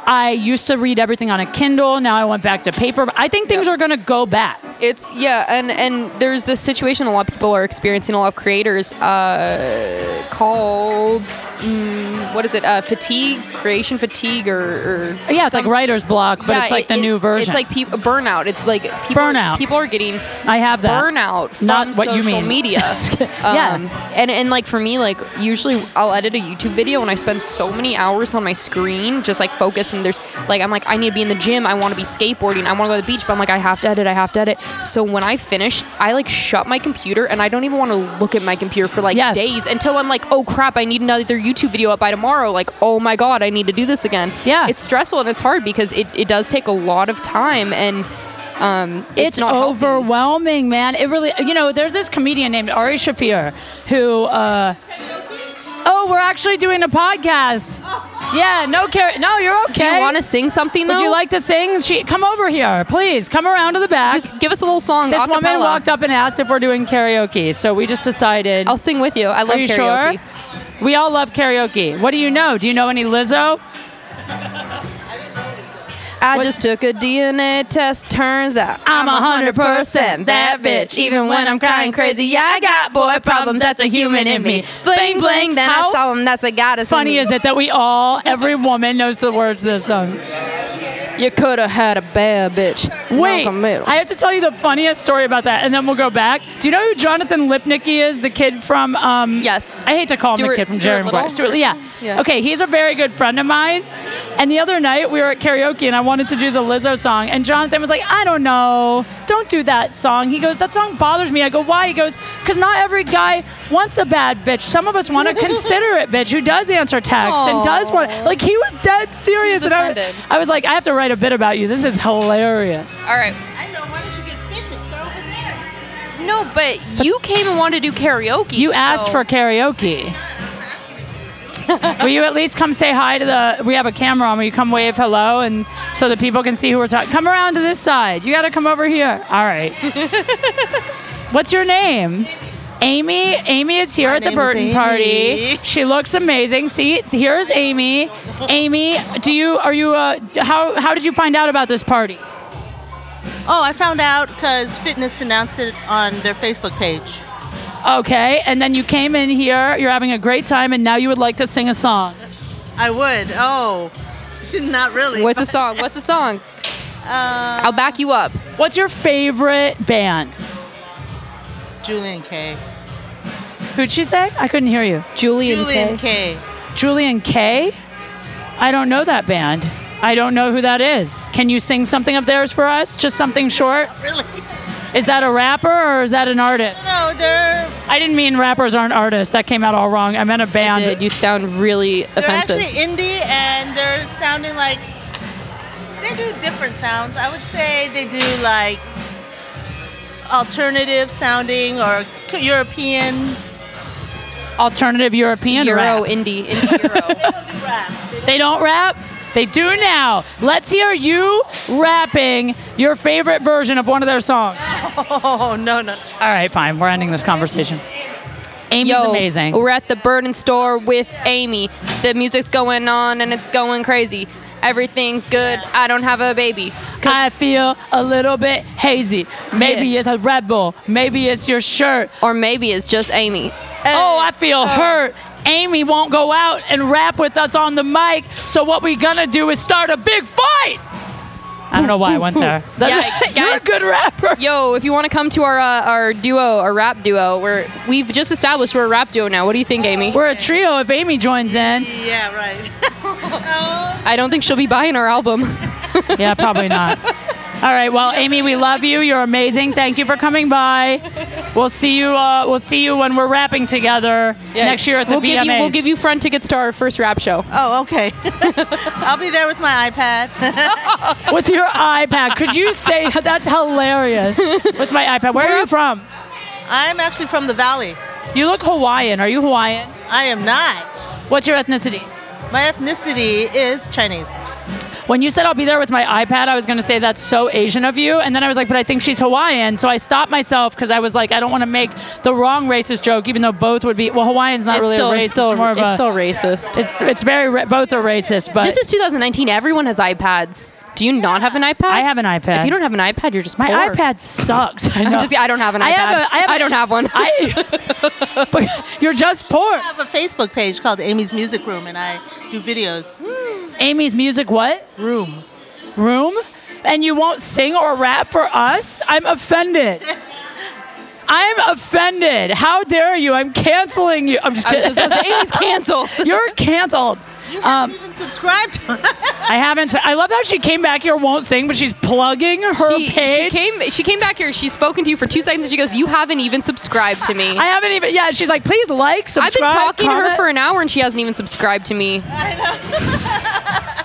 I used to read everything on a Kindle. Now I went back to paper. I think things are going to go back. It's yeah, and and there's this situation a lot of people are experiencing. A lot of creators uh, called what is it? Uh, fatigue, creation fatigue, or, or Yeah, it's like writer's block, but Yeah, it's like it- the new version. It's like peop burnout. It's like people Burnout. People are getting I have that. burnout from Not what you social mean. media. <laughs> Yeah. Um, and and like for me, like usually I'll edit a YouTube video and I spend so many hours on my screen just like focused. And there's like I'm like I need to be in the gym. I want to be skateboarding. I want to go to the beach, but I'm like I have to edit. I have to edit. So when I finish, I like shut my computer and I don't even want to look at my computer for like Yes. days until I'm like, oh crap, I need another YouTube video up by tomorrow. Like oh my god, I need to do this again. Yeah. it's stressful and it's hard because it, it does take a lot of time and um, it's, it's healthy. overwhelming, man. It really, you know, there's this comedian named Ari Shaffir who, uh, oh, we're actually doing a podcast. Yeah, no care. No, you're okay. Do you want to sing something though? Would you like to sing? She, come over here, please. Come around to the back. Just give us a little song. this a woman walked up and asked if we're doing karaoke, so we just decided. I'll sing with you. I love Are you karaoke. sure? We all love karaoke. What do you know? Do you know any Lizzo? I just took a DNA test. Turns out I'm 100% that bitch. Even when I'm crying crazy, yeah, I got boy problems. That's a human in me. Bling bling. Then How I saw him. That's a goddess. Funny is it that we all, every woman knows the words to this song. You could have had a bad bitch. Wait. I have to tell you the funniest story about that, and then we'll go back. Do you know who Jonathan Lipnicki is? The kid from um, Yes. I hate to call him Stuart- the kid from Stuart Jerry Maguire. Stuart, yeah. Yeah. Okay, he's a very good friend of mine. And the other night we were at karaoke, and I wanted to do the Lizzo song, and Jonathan was like, "I don't know, don't do that song." He goes, "That song bothers me." I go, "Why?" He goes, "Cause not every guy wants a bad bitch. Some of us want a <laughs> considerate bitch who does answer texts and does want." Like he was dead serious, and I. I was like, "I have to write a bit about you. This is hilarious." All right. I know. Why don't you get fitness? Start over there. No, but you came and wanted to do karaoke. You asked so- for karaoke. <laughs> Will you at least come say hi to the? We have a camera on. Will you come wave hello and so that people can see who we're talking? Come around to this side. You got to come over here. All right. <laughs> What's your name? Amy. Amy is here My at the Burton party. She looks amazing. See, here's Amy. Amy, do you are you? Uh, how how did you find out about this party? Oh, I found out because Fitness announced it on their Facebook page. Okay, and then you came in here. You're having a great time, and now you would like to sing a song. I would. Oh, <laughs> not really. What's a <laughs> song? What's a song? Uh, I'll back you up. What's your favorite band? Julien-K. Who'd she say? I couldn't hear you. Julian, Julien-K. K. Julien-K? I don't know that band. I don't know who that is. Can you sing something of theirs for us? Just something short? Really? Is that a rapper or is that an artist? No, they're I didn't mean rappers aren't artists. That came out all wrong. I meant a band. Did you sound really they're offensive? actually indie and they're sounding like they do different sounds. I would say they do like alternative sounding or European. Alternative European Euro, rap. indie, indie <laughs> Euro. They don't do rap. They don't rap? They do now. Let's hear you rapping your favorite version of one of their songs. Oh no no. All right, fine. We're ending this conversation. Amy's Yo, amazing. we're at the Burton store with Amy. The music's going on and it's going crazy. Everything's good. I don't have a baby. I feel a little bit hazy. Maybe Yeah. it's a Red Bull. Maybe it's your shirt. Or maybe it's just Amy. Oh, I feel uh, hurt. Amy won't go out and rap with us on the mic. So what we gonna do is start a big fight. I don't know why I went there. <laughs> Yeah, <laughs> You're a guys. good rapper. Yo, if you want to come to our uh, our duo, our rap duo, we're we've just established we're a rap duo now. What do you think, Amy? We're a trio if Amy joins in. Yeah, right. <laughs> I don't think she'll be buying our album. Yeah, probably not. All right. Well, Amy, we love you. You're amazing. Thank you for coming by. We'll see you. Uh, we'll see you when we're rapping together next year at the we'll VMAs. give you we'll give you front tickets to our first rap show. oh, okay. <laughs> I'll be there with my iPad. <laughs> with your iPad. Could you say that's hilarious? With my iPad. Where are you from? I'm actually from the Valley. You look Hawaiian. Are you Hawaiian? I am not. What's your ethnicity? My ethnicity is Chinese. When you said I'll be there with my iPad, I was going to say that's so Asian of you, and then I was like, but I think she's Hawaiian, so I stopped myself because I was like, I don't want to make the wrong racist joke, even though both would be. Well, Hawaiian's not It's really still, a racist. it's still, more of it's a. still racist. it's it's very ra- both are racist, but this is 2019. Everyone has iPads. Do you not have an iPad? I have an iPad. If you don't have an iPad, you're just my poor. iPad sucks. I <laughs> I'm just. I don't have an iPad. I have a- I have a- don't have one. I, <laughs> <laughs> but you're just poor. I have a Facebook page called Amy's Music Room, and I do videos. Amy's music, what Room. room? And you won't sing or rap for us? I'm offended. I'm offended. How dare you? I'm canceling you. I'm just kidding. I was kidding. just gonna say Amy's canceled. <laughs> You're canceled. <laughs> Um, haven't even subscribed. <laughs> I haven't. I love how she came back here, won't sing, but she's plugging her She, she came. She came back here. She's spoken to you for two seconds, and she goes, "You haven't even subscribed to me." I haven't even. Yeah, she's like, please like, subscribe. I've been talking to her for an hour, and she hasn't even subscribed to me. <laughs>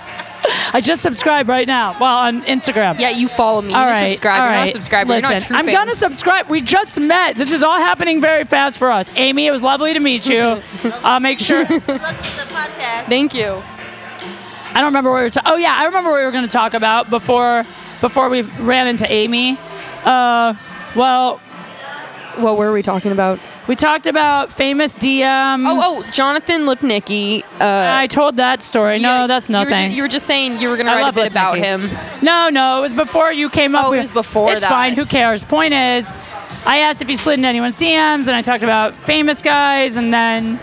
I just subscribed right now. Well, on Instagram. Yeah, you follow me. All you right, subscribe. all You're not subscribed. Listen, You're not a true I'm gonna subscribe. We just met. This is all happening very fast for us. Amy, it was lovely to meet you. <laughs> I'll make sure. Good luck with the podcast. Thank you. I don't remember what we were. Ta- oh yeah, I remember what we were going to talk about before before we ran into Amy. Uh, well, What were we talking about? We talked about famous DMs. Oh, oh, Jonathan Lipnicki. Uh, I told that story. yeah, no, that's you were ju- nothing. You were, just saying you were going to write a bit about him. No, no, it was before you came up Oh, it was before It's that. fine. Who cares? Point is, I asked if you slid into anyone's DMs, and I talked about famous guys, and then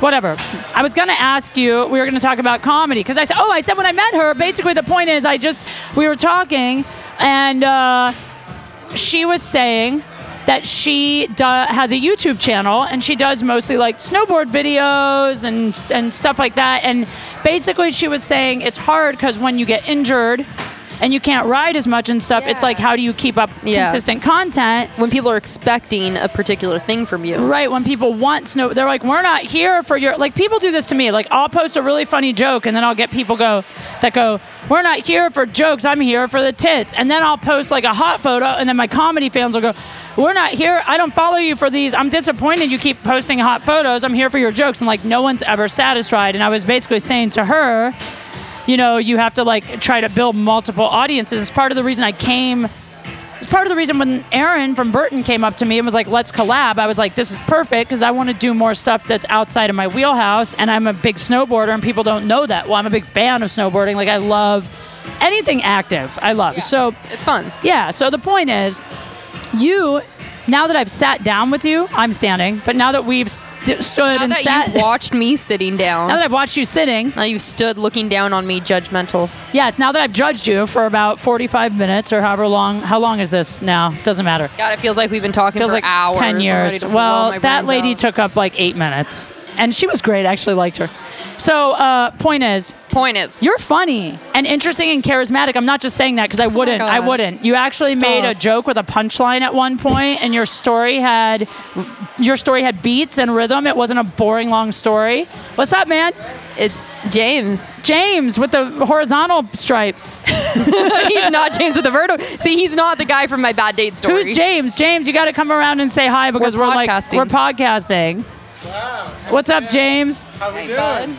whatever. I was gonna ask you. We were gonna talk about comedy because I said, oh, I said when I met her. Basically, the point is, I just we were talking, and uh, she was saying that she do, has a YouTube channel and she does mostly like snowboard videos and and stuff like that. And basically, she was saying it's hard because when you get injured and you can't ride as much and stuff, it's like how do you keep up Yeah. consistent content? When people are expecting a particular thing from you. Right, when people want snow, they're like, we're not here for your. Like, people do this to me. Like, I'll post a really funny joke, and then I'll get people go that go, we're not here for jokes. I'm here for the tits. And then I'll post like a hot photo, and then my comedy fans will go, we're not here. I don't follow you for these. I'm disappointed you keep posting hot photos. I'm here for your jokes. And like, no one's ever satisfied. And I was basically saying to her, you know, you have to like try to build multiple audiences. It's part of the reason I came. It's part of the reason when Aaron from Burton came up to me and was like, "Let's collab." I was like, "This is perfect" because I want to do more stuff that's outside of my wheelhouse. And I'm a big snowboarder, and people don't know that. Well, I'm a big fan of snowboarding. Like I love anything active. I love. So It's fun. yeah. So the point is, you. Now that I've sat down with you, I'm standing. But now that we've st- stood Now and that sat, you've watched me sitting down. now that I've watched you sitting, now you've stood looking down on me, judgmental. Yes, now that I've judged you for about 45 minutes or however long, how long is this now? Doesn't matter. God, it feels like we've been talking Feels for like hours. 10 years. Well, that lady out. took up like eight minutes. And she was great. I actually liked her. So, uh, point is, Point is, you're funny and interesting and charismatic. I'm not just saying that because I wouldn't. I God. wouldn't. You actually made a joke with a punchline at one point, and your story had your story had beats and rhythm. It wasn't a boring long story. What's up, man? it's James. James with the horizontal stripes. <laughs> he's not James with the vertigo. See, he's not the guy from my bad date story. Who's James? James, you got to come around and say hi because We're we're, like podcasting. we're podcasting. What's up, James? Hey, bud.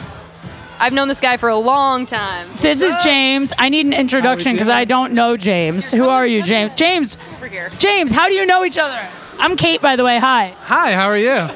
I've known this guy for a long time. This is James. I need an introduction because I don't know James. Who are you, James? James. Over here. James, how do you know each other? I'm Kate, by the way. Hi. Hi, how are you?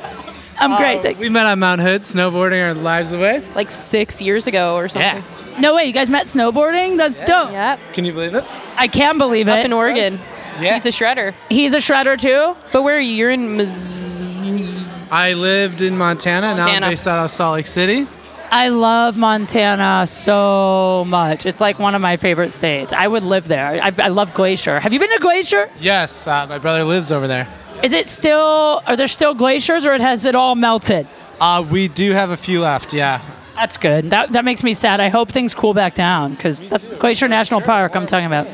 I'm great. Thank- We met on Mount Hood, snowboarding our lives away. Like six years ago or something. No way. You guys met snowboarding? That's dope. Yep. Can you believe it? I can believe it. Up in Oregon. Yeah. He's a shredder. He's a shredder too. But where are you? You're in Missouri. I lived in Montana, now I'm based out of Salt Lake City. I love Montana so much. It's like one of my favorite states. I would live there. I, I love Glacier. Have you been to Glacier? Yes, uh, my brother lives over there. Is it still? Are there still glaciers, or it has it all melted? Uh, we do have a few left, yeah. That's good. That, that makes me sad. I hope things cool back down because that's Glacier National Park I'm talking about.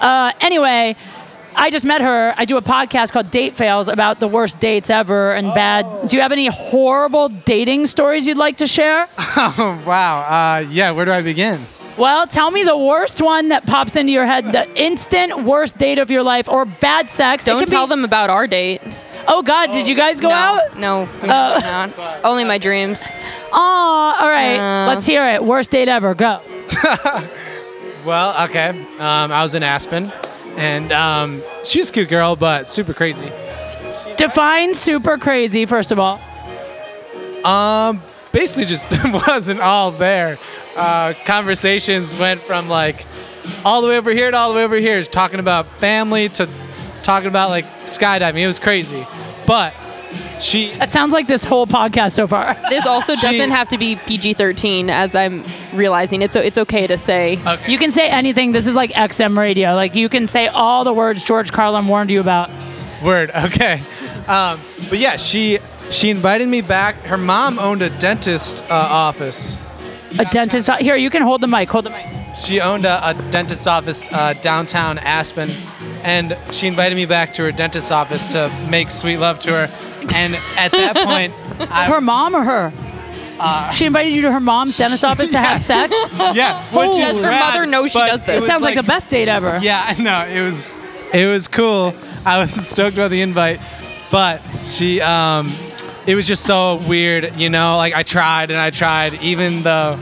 Uh, anyway, I just met her. I do a podcast called Date Fails about the worst dates ever and bad. Do you have any horrible dating stories you'd like to share? Oh, <laughs> wow. Uh, yeah, where do I begin? Well, tell me the worst one that pops into your head, the instant worst date of your life or bad sex. Don't tell be- them about our date. Oh, God, did you guys go no, out? No, we Uh, not. Only my dreams. Aw, all right. Uh. Let's hear it. Worst date ever. Go. <laughs> Well, okay. Um, I was in Aspen, and um, she's a cute girl, but super crazy. Define super crazy, first of all. Um, basically just <laughs> wasn't all there. Uh, conversations went from like all the way over here to all the way over here, talking about family to talking about like skydiving. It was crazy, but she That sounds like this whole podcast so far. <laughs> This also She- doesn't have to be PG-13, as I'm realizing. It's it's okay to say. okay. You can say anything. This is like XM radio. Like you can say all the words George Carlin warned you about. Word. Okay. Um, but yeah, she she invited me back. Her mom owned a dentist uh, office. A dentist. Here, you can hold the mic. Hold the mic. She owned a, a dentist office uh, downtown Aspen, and she invited me back to her dentist office to make sweet love to her. And at that <laughs> point, I Her was- mom or her? she invited you to her mom's dentist office to have <laughs> sex. yeah, which Does is her rad, mother know she but does it this? It was sounds like, the best date ever. Yeah, I know. It was it was cool. I was <laughs> stoked about the invite, but she um it was just so weird, you know, like I tried and I tried even though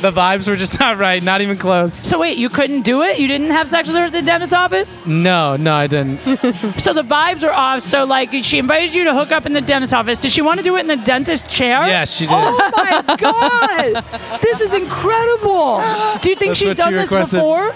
the vibes were just <laughs> not right, not even close. So wait, you couldn't do it? You didn't have sex with her at the dentist office? No, no, I didn't. <laughs> So the vibes are off. So like she invited you to hook up in the dentist office. Did she want to do it in the dentist chair? yes, she did. Oh my <laughs> god! this is incredible. Do you think That's she's what she done this requested. before?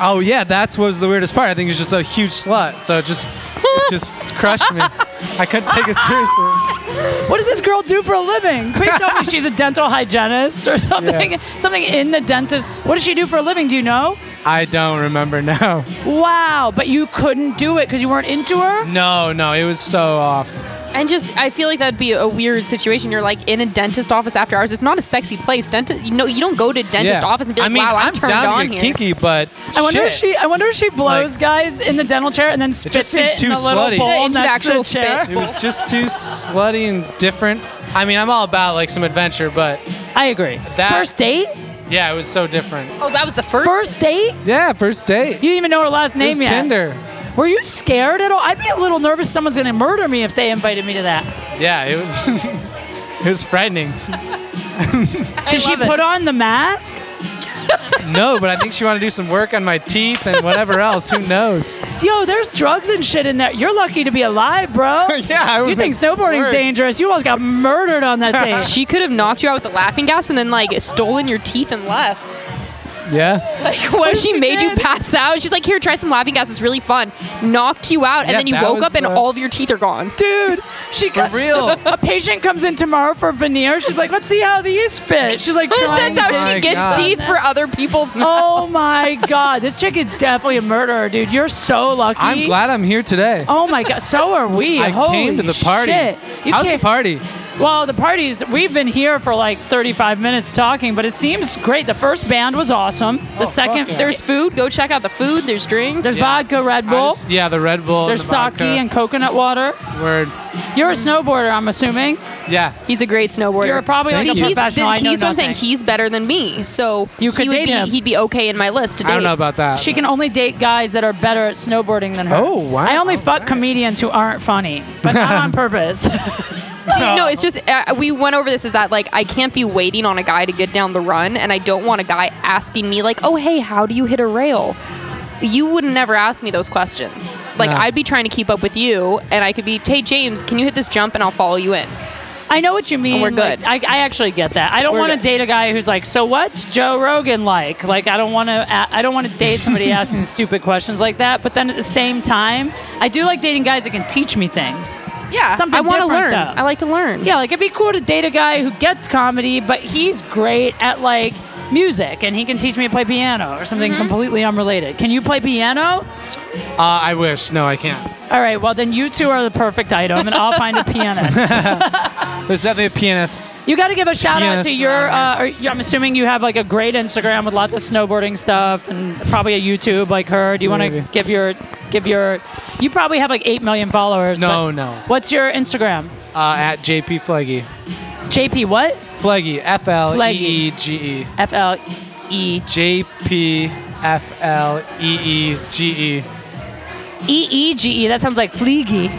Oh yeah, that's what was the weirdest part. I think it's just a huge slut, so it just it just crushed me. I couldn't take it seriously. What does this girl do for a living? Please tell me she's a dental hygienist or <laughs> something. Something in the dentist. What does she do for a living? Do you know? I don't remember now. Wow, but you couldn't do it because you weren't into her. No, no, it was so off. And just, I feel like that'd be a weird situation. You're like in a dentist office after hours. It's not a sexy place. Dentist, you know, you don't go to dentist Yeah. office and be like, I mean, "Wow, I'm, I'm turned down on here." kinky, but I wonder if shit. she. I wonder if she blows Like- guys in the dental chair and then spits just seemed it in too a little slutty. bowl Yeah, into the next to actual the chair. spit. It was just too slutty and different. I mean, I'm all about like some adventure, but I agree. That- First date. yeah, it was so different. Oh, that was the first. First date. Yeah, first date. You didn't even know her last It name was yet. Tinder. Were you scared at all? I'd be a little nervous someone's gonna murder me if they invited me to that. Yeah, it was. <laughs> it was frightening. Did she love it. put on the mask? No, but I think she wanted to do some work on my teeth and whatever else. Who knows? Yo, there's drugs and shit in there. You're lucky to be alive, bro. <laughs> yeah, I You think snowboarding's worried. dangerous? You almost got murdered on that <laughs> date. She could have knocked you out with the laughing gas and then like stolen your teeth and left. Yeah. Like, what, if she, she made you pass out? She's like, "Here, try some laughing gas. It's really fun." Knocked you out, and Yeah, then you that woke was up and the- all of your teeth are gone. Dude, she got real. A patient comes in tomorrow for veneer. She's like, let's see how these fit. She's like, trying That's how oh my she gets God. teeth for other people's oh mouths. Oh my god, this chick is definitely a murderer, dude. You're so lucky. I'm glad I'm here today. Oh my god, so are we. I Holy came to the party. Shit. You How's came- the party? Well, the parties, we've been here for like 35 minutes talking, but it seems great. The first band was awesome. The oh, second, yeah. There's food. Go check out the food. There's drinks. there's Yeah. vodka, Red I Bull. just- yeah, the Red Bull. There's the sake vodka. and coconut water. Word. You're a snowboarder, I'm assuming. Yeah. He's a great snowboarder. You're probably like See, a he's, professional. I know he's what I'm saying. nothing. He's better than me, so You could he would date be, him. He'd be okay in my list to date. I don't know about that. She can only date guys that are better at snowboarding than her. Oh, wow. I only fuck comedians who aren't funny, but not on <laughs> purpose. <laughs> See, no, it's just uh, we went over this. Is that like I can't be waiting on a guy to get down the run, and I don't want a guy asking me like, "Oh, hey, how do you hit a rail?" You would never ask me those questions. Like No. I'd be trying to keep up with you, and I could be, "Hey, James, can you hit this jump?" and I'll follow you in. I know what you mean. we're good. Like, I, I actually get that. I don't want to date a guy who's like, "So what's Joe Rogan like?" Like, I don't want to. I don't want to date somebody <laughs> asking stupid questions like that. But then at the same time, I do like dating guys that can teach me things. Yeah, Something I want to learn. though. I like to learn. Yeah, like it'd be cool to date a guy who gets comedy, but he's great at like music and he can teach me to play piano or something Mm-hmm. completely unrelated. Can you play piano? Uh, I wish. No, I can't. All right, well then you two are the perfect item, and I'll find a pianist. <laughs> There's definitely a pianist. You got to give a shout out to your. Uh, or, I'm assuming you have like a great Instagram with lots of snowboarding stuff, and probably a YouTube like her. Do you want to give your give your? You probably have like eight million followers. No, but no. What's your Instagram? Uh, at JP Fleggy. JP what? Fleggy. F L E E G E. F L E J P F L E E G E. E E G E. That sounds like fleegy.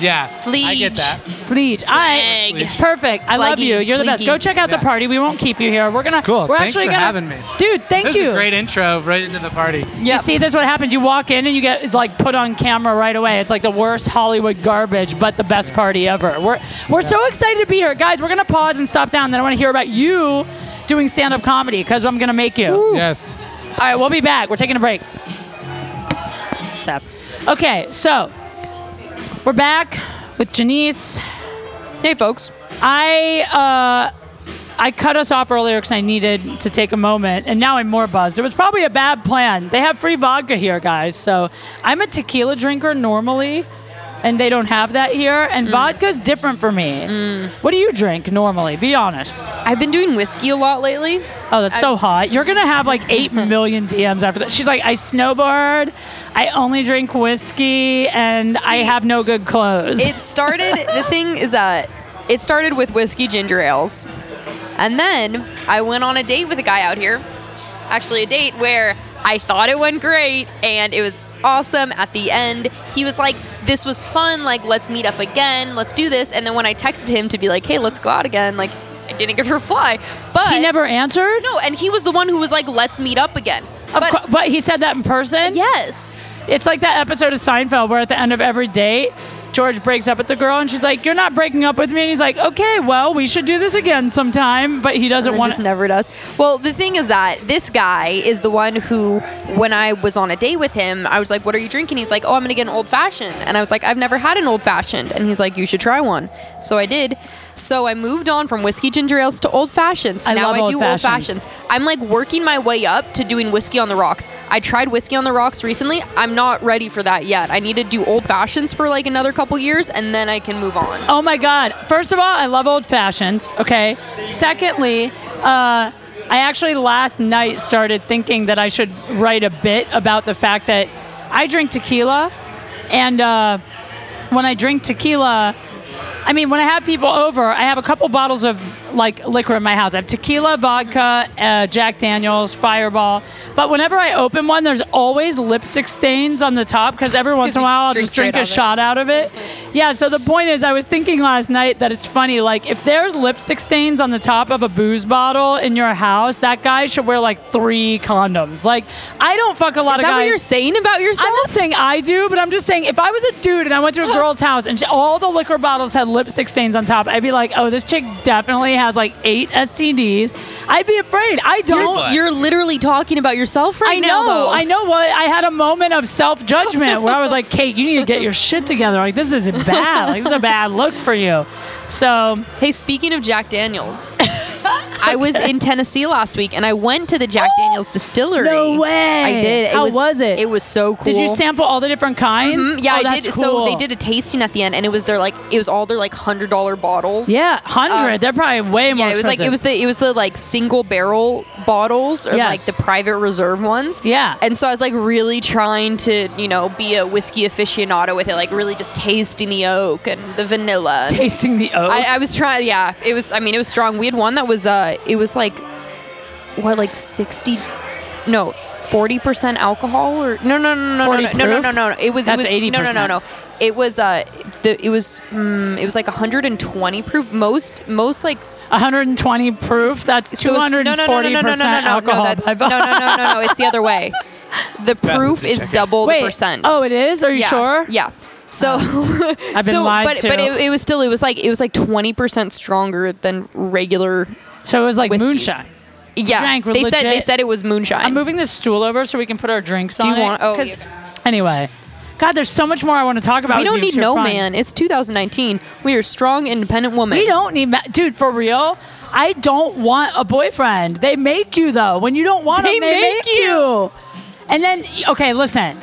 Yeah, I get that. Fleet. All right. Flag. Perfect. I love Flaggy. you. You're the best. Go check out the Yeah. party. We won't keep you here. We're gonna. Cool. We're Thanks actually for gonna, having me. dude. Thank you. This you. is a great intro right into the party. Yeah. You see, this is what happens. You walk in and you get like put on camera right away. It's like the worst Hollywood garbage, but the best party ever. We're we're so excited to be here, guys. We're gonna pause and stop down. Then I want to hear about you doing stand-up comedy because I'm gonna make you. Yes. All right, we'll be back. We're taking a break. Tap. Okay, so we're back with Jenise. Hey, folks. I uh, I cut us off earlier because I needed to take a moment, and now I'm more buzzed. It was probably a bad plan. They have free vodka here, guys. So I'm a tequila drinker normally, and they don't have that here. And vodka's different for me. What do you drink normally? Be honest. I've been doing whiskey a lot lately. Oh, that's so hot. You're gonna have like eight <laughs> million DMs after that. She's like, I snowboard. I only drink whiskey, and I have no good clothes. It started. the thing is that it started with whiskey ginger ales, and then I went on a date with a guy out here. Actually, a date where I thought it went great and it was awesome. At the end, he was like, "This was fun. Like, let's meet up again. Let's do this." And then when I texted him to be like, "Hey, let's go out again," like, I didn't get a <laughs> reply. But he never answered. No, and he was the one who was like, "Let's meet up again." But but he said that in person. yes. It's like that episode of Seinfeld where at the end of every date, George breaks up with the girl and she's like, "You're not breaking up with me." And he's like, "Okay, well, we should do this again sometime." But he doesn't want just never does. Well, the thing is that this guy is the one who, when I was on a date with him, I was like, "What are you drinking?" He's like, "Oh, I'm gonna get an old fashioned," and I was like, "I've never had an old fashioned," and he's like, "You should try one." So I did. So I moved on from whiskey ginger ales to old fashions. I now love I old do old fashions. fashions. I'm like working my way up to doing whiskey on the rocks. I tried whiskey on the rocks recently. I'm not ready for that yet. I need to do old fashions for like another couple years, and then I can move on. Oh my God. First of all, I love old fashions. Okay. Secondly, uh, I actually last night started thinking that I should write a bit about the fact that I drink tequila. And uh, when I drink tequila, I mean, when I have people over, I have a couple bottles of like liquor in my house. I have tequila, vodka, uh, Jack Daniels, Fireball. But whenever I open one, there's always lipstick stains on the top because every once in a while I'll just drink a shot out of it. Yeah. So the point is, I was thinking last night that it's funny. Like, if there's lipstick stains on the top of a booze bottle in your house, that guy should wear like three condoms. Like, I don't fuck a lot Is of that guys. what you're saying about yourself? I'm not saying I do, but I'm just saying if I was a dude and I went to a <gasps> girl's house and she, all the liquor bottles had lipstick stains on top, I'd be like, oh, this chick definitely has like eight STDs. I'd be afraid. I don't. You're literally talking about yourself right I now. know, though. I know what I had a moment of self judgment where I was like, Kate, you need to get your shit together. Like this is bad. Like this is a bad look for you. So Hey, speaking of Jack Daniels, <laughs> I was in Tennessee last week and I went to the Jack <gasps> Daniels distillery. No way. I did. How was it? It was so cool. did you sample all the different kinds? Mhm, Yeah, Oh, I that's did. So they did a tasting at the end, and it was their like it was all their like hundred dollar bottles. Yeah, hundred. Uh, They're probably way more. Yeah, it was like it was the it was the like single barrel bottles or Yes. like the private reserve ones. Yeah. And so I was like really trying to, you know, be a whiskey aficionado with it, like really just tasting the oak and the vanilla. tasting the oak. I, I was trying. Yeah, it was. I mean, it was strong. We had one that was. Uh, it was like, what, like sixty? No, forty percent alcohol or no, no, no, no, no, no, no, no, no, no, no. It was. That's it was. No, no, no, no. It was. Uh, the. It was. Mm, it was like 120 proof. Most. Most like. 120 proof. That's so 240 no, no, no, no, no, no, percent no, no, alcohol. No, that's, no, no, no, no, no. It's the other way. The bad proof is double Wait. the percent. Oh, it is. Are you yeah, sure? Yeah. So, I've been so, lied but, to. but it, it was still it was like it was like 20 percent stronger than regular So it was like whiskeys. moonshine. Yeah, drank they said they said it was moonshine. I'm moving this stool over so we can put our drinks Do on you it. want? Oh, 'cause- yeah. anyway. God, there's so much more I want to talk about. we don't you, need no man. It's 2019. We are strong, independent women. We don't need, ma- dude, for real. I don't want a boyfriend. They make you though. When you don't want They them, they make make, you. And then, okay, listen.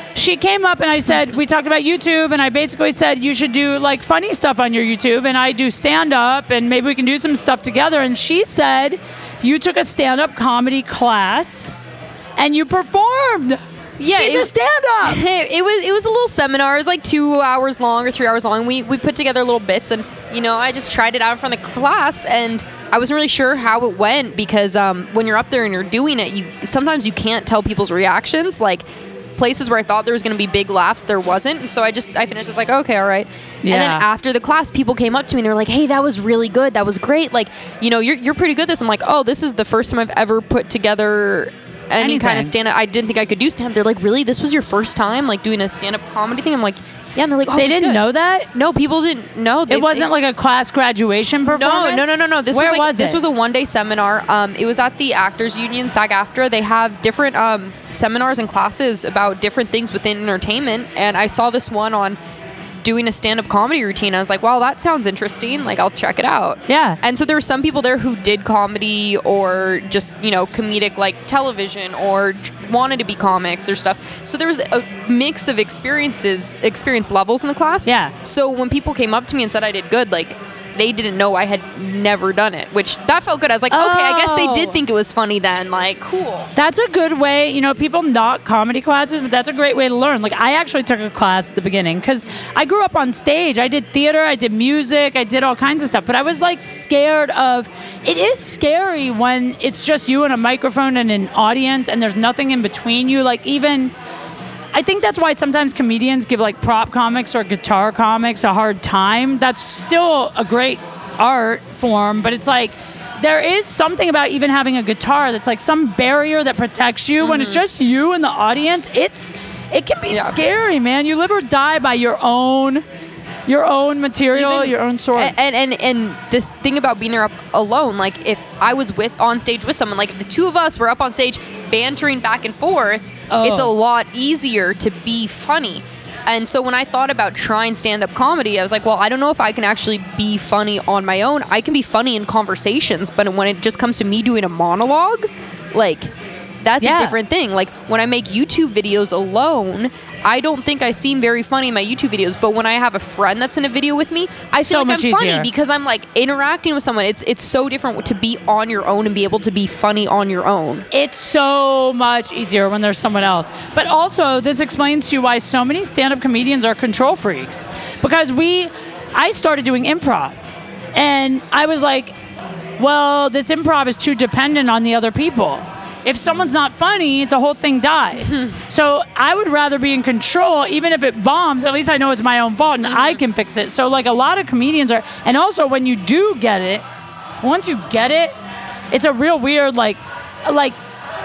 <laughs> she came up and I said, we talked about YouTube, and I basically said you should do like funny stuff on your YouTube, and I do stand up, and maybe we can do some stuff together. And she said, you took a stand up comedy class, and you performed. Yeah, she's it- a stand up. It, <laughs> it was it was a little seminar. It was like two hours long or three hours long. We we put together little bits, and you know, I just tried it out in front of the class, and I wasn't really sure how it went because um, when you're up there and you're doing it, you sometimes you can't tell people's reactions. Like places where I thought there was going to be big laughs, there wasn't. So I just I finished. I was like, okay, all right. And then after the class, people came up to me and they were like, hey, that was really good. That was great. Like, you know, you're you're pretty good at this. I'm like, oh, this is the first time I've ever put together. Any kind of stand up. I didn't think I could do stand up. They're like, really? This was your first time, like doing a stand up comedy thing? I'm like, yeah. And they're like, oh, They didn't good. know that. No, people didn't know. They, It wasn't like a class graduation no, performance. no, no, no, no. This Where was like this it? was a one day seminar. Um, it was at the Actors Union SAG-AFTRA. They have different um, seminars and classes about different things within entertainment. And I saw this one on doing a stand up comedy routine. I was like, wow, that sounds interesting. Like I'll check it out. Yeah. And so there were some people there who did comedy or just you know comedic like television or wanted to be comics or stuff. So there was a mix of experiences, experience levels in the class. Yeah. So when people came up to me and said I did good, like they didn't know I had never done it, which that felt good. I was like, okay, I guess they Oh. did think it was funny then. Like, cool. That's a good way. You know, people not comedy classes, but that's a great way to learn. Like, I actually took a class at the beginning because I grew up on stage. I did theater, I did music, I did all kinds of stuff. But I was like scared of. It is scary when it's just you and a microphone and an audience, and there's nothing in between you. Like even. I think that's why sometimes comedians give like prop comics or guitar comics a hard time. That's still a great art form, but it's like there is something about even having a guitar that's like some barrier that protects you when it's mm-hmm. just you and the audience. It's it can be Yeah. scary, man. You live or die by your own your own material, Even- your own a- And, and and this thing about being there up alone, like if I was with on stage with someone, like if the two of us were up on stage bantering back and forth, it's a Oh. lot easier to be funny. And so when I thought about trying stand up comedy, I was like, well, I don't know if I can actually be funny on my own. I can be funny in conversations, but when it just comes to me doing a monologue, like that's Yeah. a different thing. Like when I make YouTube videos alone, I don't think I seem very funny in my YouTube videos, but when I have a friend that's in a video with me, I feel So like I'm funny because I'm like interacting with someone. It's it's so different to be on your own and be able to be funny on your own. It's so much easier when there's someone else. But also, this explains to you why so many stand up comedians are control freaks. Because we, I started doing improv. And I was like, well, this improv is too dependent on the other people. If someone's not funny, the whole thing dies. Hmm. so I would rather be in control, even if it bombs. At least I know it's my own fault and I mm-hmm. can fix it. So, like, a lot of comedians are, and also when you do get it, once you get it, it's a real weird like like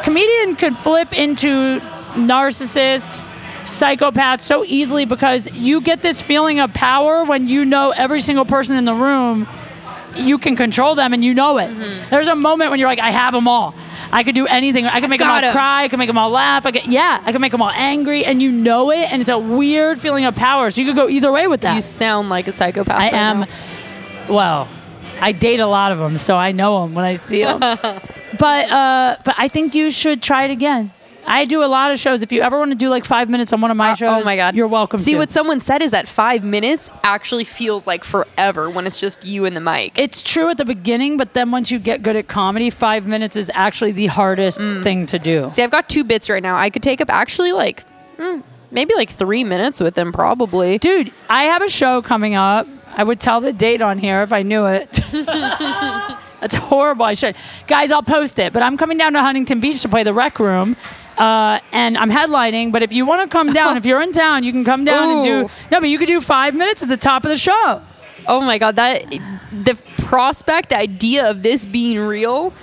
comedian could flip into narcissist psychopath so easily because you get this feeling of power when you know every single person in the room you can control them and you know it there's a moment when you're like i have them all i could do anything i can make them all 'em. cry i can make them all laugh I can, yeah i can make them all angry and you know it and it's a weird feeling of power so you could go either way with that You sound like a psychopath. I right am. now. Well, I date a lot of them, so I know them when I see them. <laughs> but uh, but I think you should try it again. I do a lot of shows. If you ever want to do like five minutes on one of my Uh, shows, oh my god, you're welcome. See to. what someone said is that five minutes actually feels like forever when it's just you and the mic. it's true at the beginning, but then once you get good at comedy, five minutes is actually the hardest Mm. thing to do. See, I've got two bits right now. I could take up actually like hmm, maybe like three minutes with them, probably. Dude, I have a show coming up. I would tell the date on here if I knew it. <laughs> That's horrible. I should. Guys, I'll post it. But I'm coming down to Huntington Beach to play the Rec Room. Uh, and I'm headlining. But if you want to come down, if you're in town, you can come down and do. Ooh. No, but you could do five minutes at the top of the show. Oh my god, that the prospect, the idea of this being real,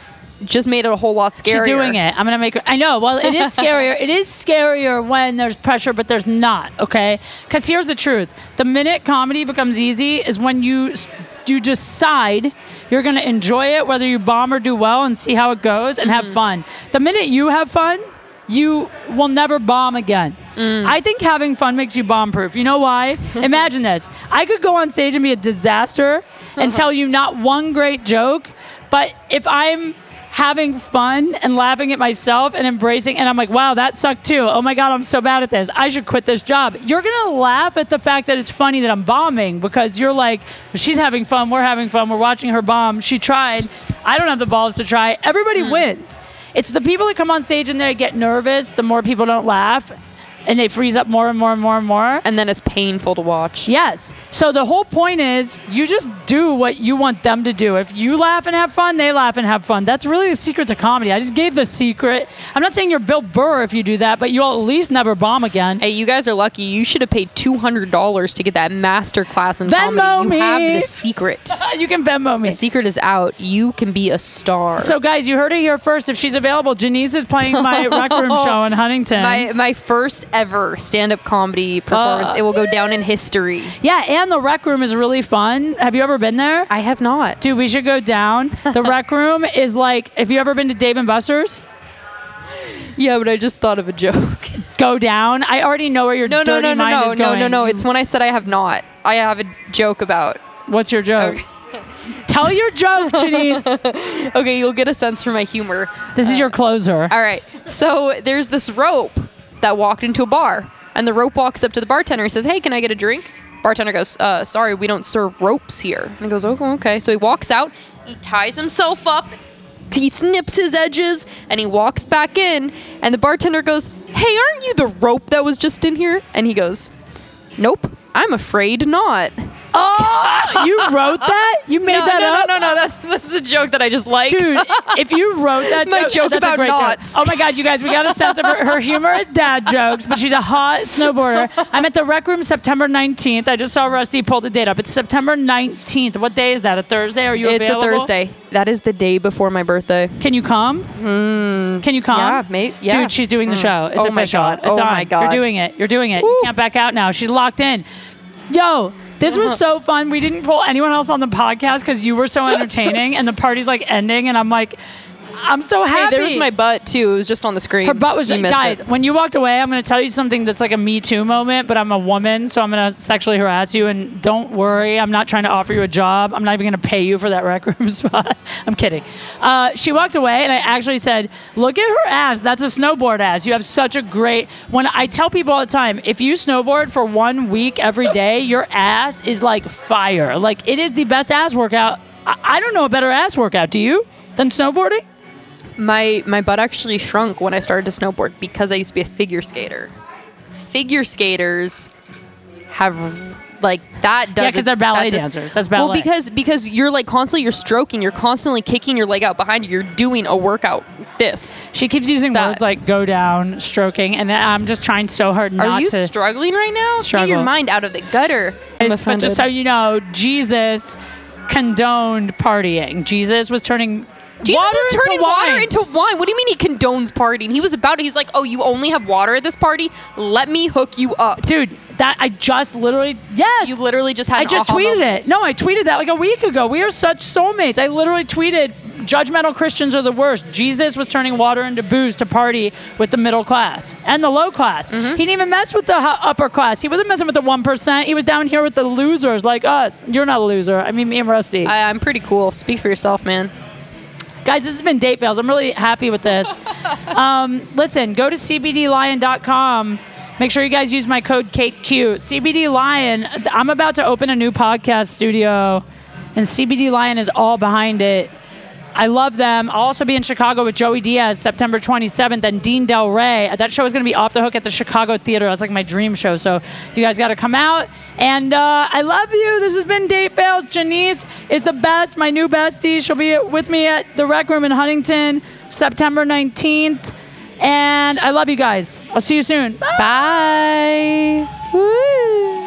just made it a whole lot scarier. She's doing it. I'm gonna make her. I know. Well, it is <laughs> scarier. it is scarier when there's pressure, but there's not. Okay. Because here's the truth: the minute comedy becomes easy is when you you decide you're gonna enjoy it, whether you bomb or do well, and see how it goes and have fun. The minute you have fun. You will never bomb again. Mm. I think having fun makes you bomb proof. You know why? <laughs> Imagine this. I could go on stage and be a disaster and uh-huh. tell you not one great joke, but if I'm having fun and laughing at myself and embracing and I'm like, wow, that sucked too. Oh my God, I'm so bad at this. I should quit this job. You're gonna laugh at the fact that it's funny that I'm bombing because you're like, she's having fun, we're having fun, we're watching her bomb. She tried. I don't have the balls to try. Everybody mm. wins. It's the people that come on stage and they get nervous, the more people don't laugh. And they freeze up more and more and more and more. And then it's painful to watch. Yes. So the whole point is you just do what you want them to do. If you laugh and have fun, they laugh and have fun. That's really the secret to comedy. I just gave the secret. I'm not saying you're Bill Burr if you do that, but you'll at least never bomb again. Hey, you guys are lucky. You should have paid two hundred dollars to get that master class in Venmo comedy. You me. have the secret. <laughs> You can Venmo me. The secret is out. You can be a star. So, guys, you heard it here first. If she's available, Jenise is playing my <laughs> rec room show in <laughs> Huntington. my my first ever stand up comedy performance. Uh, it will go down in history. yeah, and the rec room is really fun. Have you ever been there? I have not. Dude, we should go down. The <laughs> rec room is like, have you ever been to Dave and Buster's? Yeah, but I just thought of a joke. <laughs> Go down. I already know where your No, no, dirty no, no, mind no, is no, going. no, no. It's when I said I have not. I have a joke about. What's your joke? Okay. <laughs> Tell your joke, Jenise. Okay, you'll get a sense for my humor. This is your closer. All right. So there's this rope that walked into a bar, and the rope walks up to the bartender and says, "Hey, can I get a drink?" Bartender goes, uh, "Sorry, we don't serve ropes here." And he goes, "Okay, okay." So he walks out. He ties himself up. He snips his edges, and he walks back in. And the bartender goes, "Hey, aren't you the rope that was just in here?" And he goes, "Nope, I'm afraid not." Oh, you wrote that? You made No, that no, up? no, no, no. That's that's a joke that I just like. Dude, if you wrote that <laughs> My joke that's a about great knots. Oh my God, you guys, we got a sense of her, her humor is dad jokes, but she's a hot snowboarder. I'm at the rec room September 19th. I just saw Rusty pull the date up. It's September 19th. What day is that? A Thursday? Are you it's available? It's a Thursday. That is the day before my birthday. Can you come? Hmm. Can you come? Yeah, mate. Yeah. Dude, she's doing the hmm. show. It's Oh my. God. It's Oh on. my God. You're doing it. You're doing it. You can't back out now. She's locked in. Yo, this was uh-huh. so fun. We didn't pull anyone else on the podcast because you were so entertaining, and the party's like ending, and I'm like, I'm so Hey, happy. there was my butt too. It was just on the screen. Her butt was You missed guys. it. When you walked away, I'm going to tell you something that's like a Me Too moment, but I'm a woman, so I'm going to sexually harass you. And don't worry, I'm not trying to offer you a job. I'm not even going to pay you for that rec <laughs> room spot. I'm kidding. Uh, she walked away, and I actually said, "Look at her ass. That's a snowboard ass. You have such a great." When I tell people all the time, if you snowboard for one week every day, your ass is like fire. Like it is the best ass workout. I, I don't know a better ass workout. Do you? Than snowboarding? My my butt actually shrunk when I started to snowboard because I used to be a figure skater. Figure skaters have like that does Yeah, 'cause it- they're ballet that does- dancers. That's ballet Well, because because you're like constantly you're stroking, you're constantly kicking your leg out behind you. You're doing a workout. This. She keeps using That- words like go down, stroking, and I'm just trying so hard not Are you to. struggling right now? Get Struggle. your mind out of the gutter. But just so you know, Jesus condoned partying. Jesus was turning Jesus water was turning into water wine. into wine. What do you mean he condones partying? He was about it. He's like, oh, you only have water at this party? Let me hook you up. Dude, that I just literally yes. You literally just had I just tweeted moment. it. No, I tweeted that like a week ago. We are such soulmates. I literally tweeted judgmental Christians are the worst. Jesus was turning water into booze to party with the middle class and the low class. Mm-hmm. He didn't even mess with the upper class. He wasn't messing with the 1%. He was down here with the losers like us. You're not a loser. I mean, me and Rusty. I, I'm pretty cool. Speak for yourself, man. Guys, this has been Date Fails. I'm really happy with this. <laughs> um, listen, go to cbdlion.com. Make sure you guys use my code KateQ. CBD Lion, I'm about to open a new podcast studio, and CBD Lion is all behind it. I love them. I'll also be in Chicago with Joey Diaz September 27th and Dean Delray. That show is going to be off the hook at the Chicago Theater. That's like my dream show. So you guys got to come out. And uh, I love you. This has been Date Fails. Jenise is the best, my new bestie. She'll be with me at the Rec Room in Huntington September 19th. And I love you guys. I'll see you soon. Bye. Bye.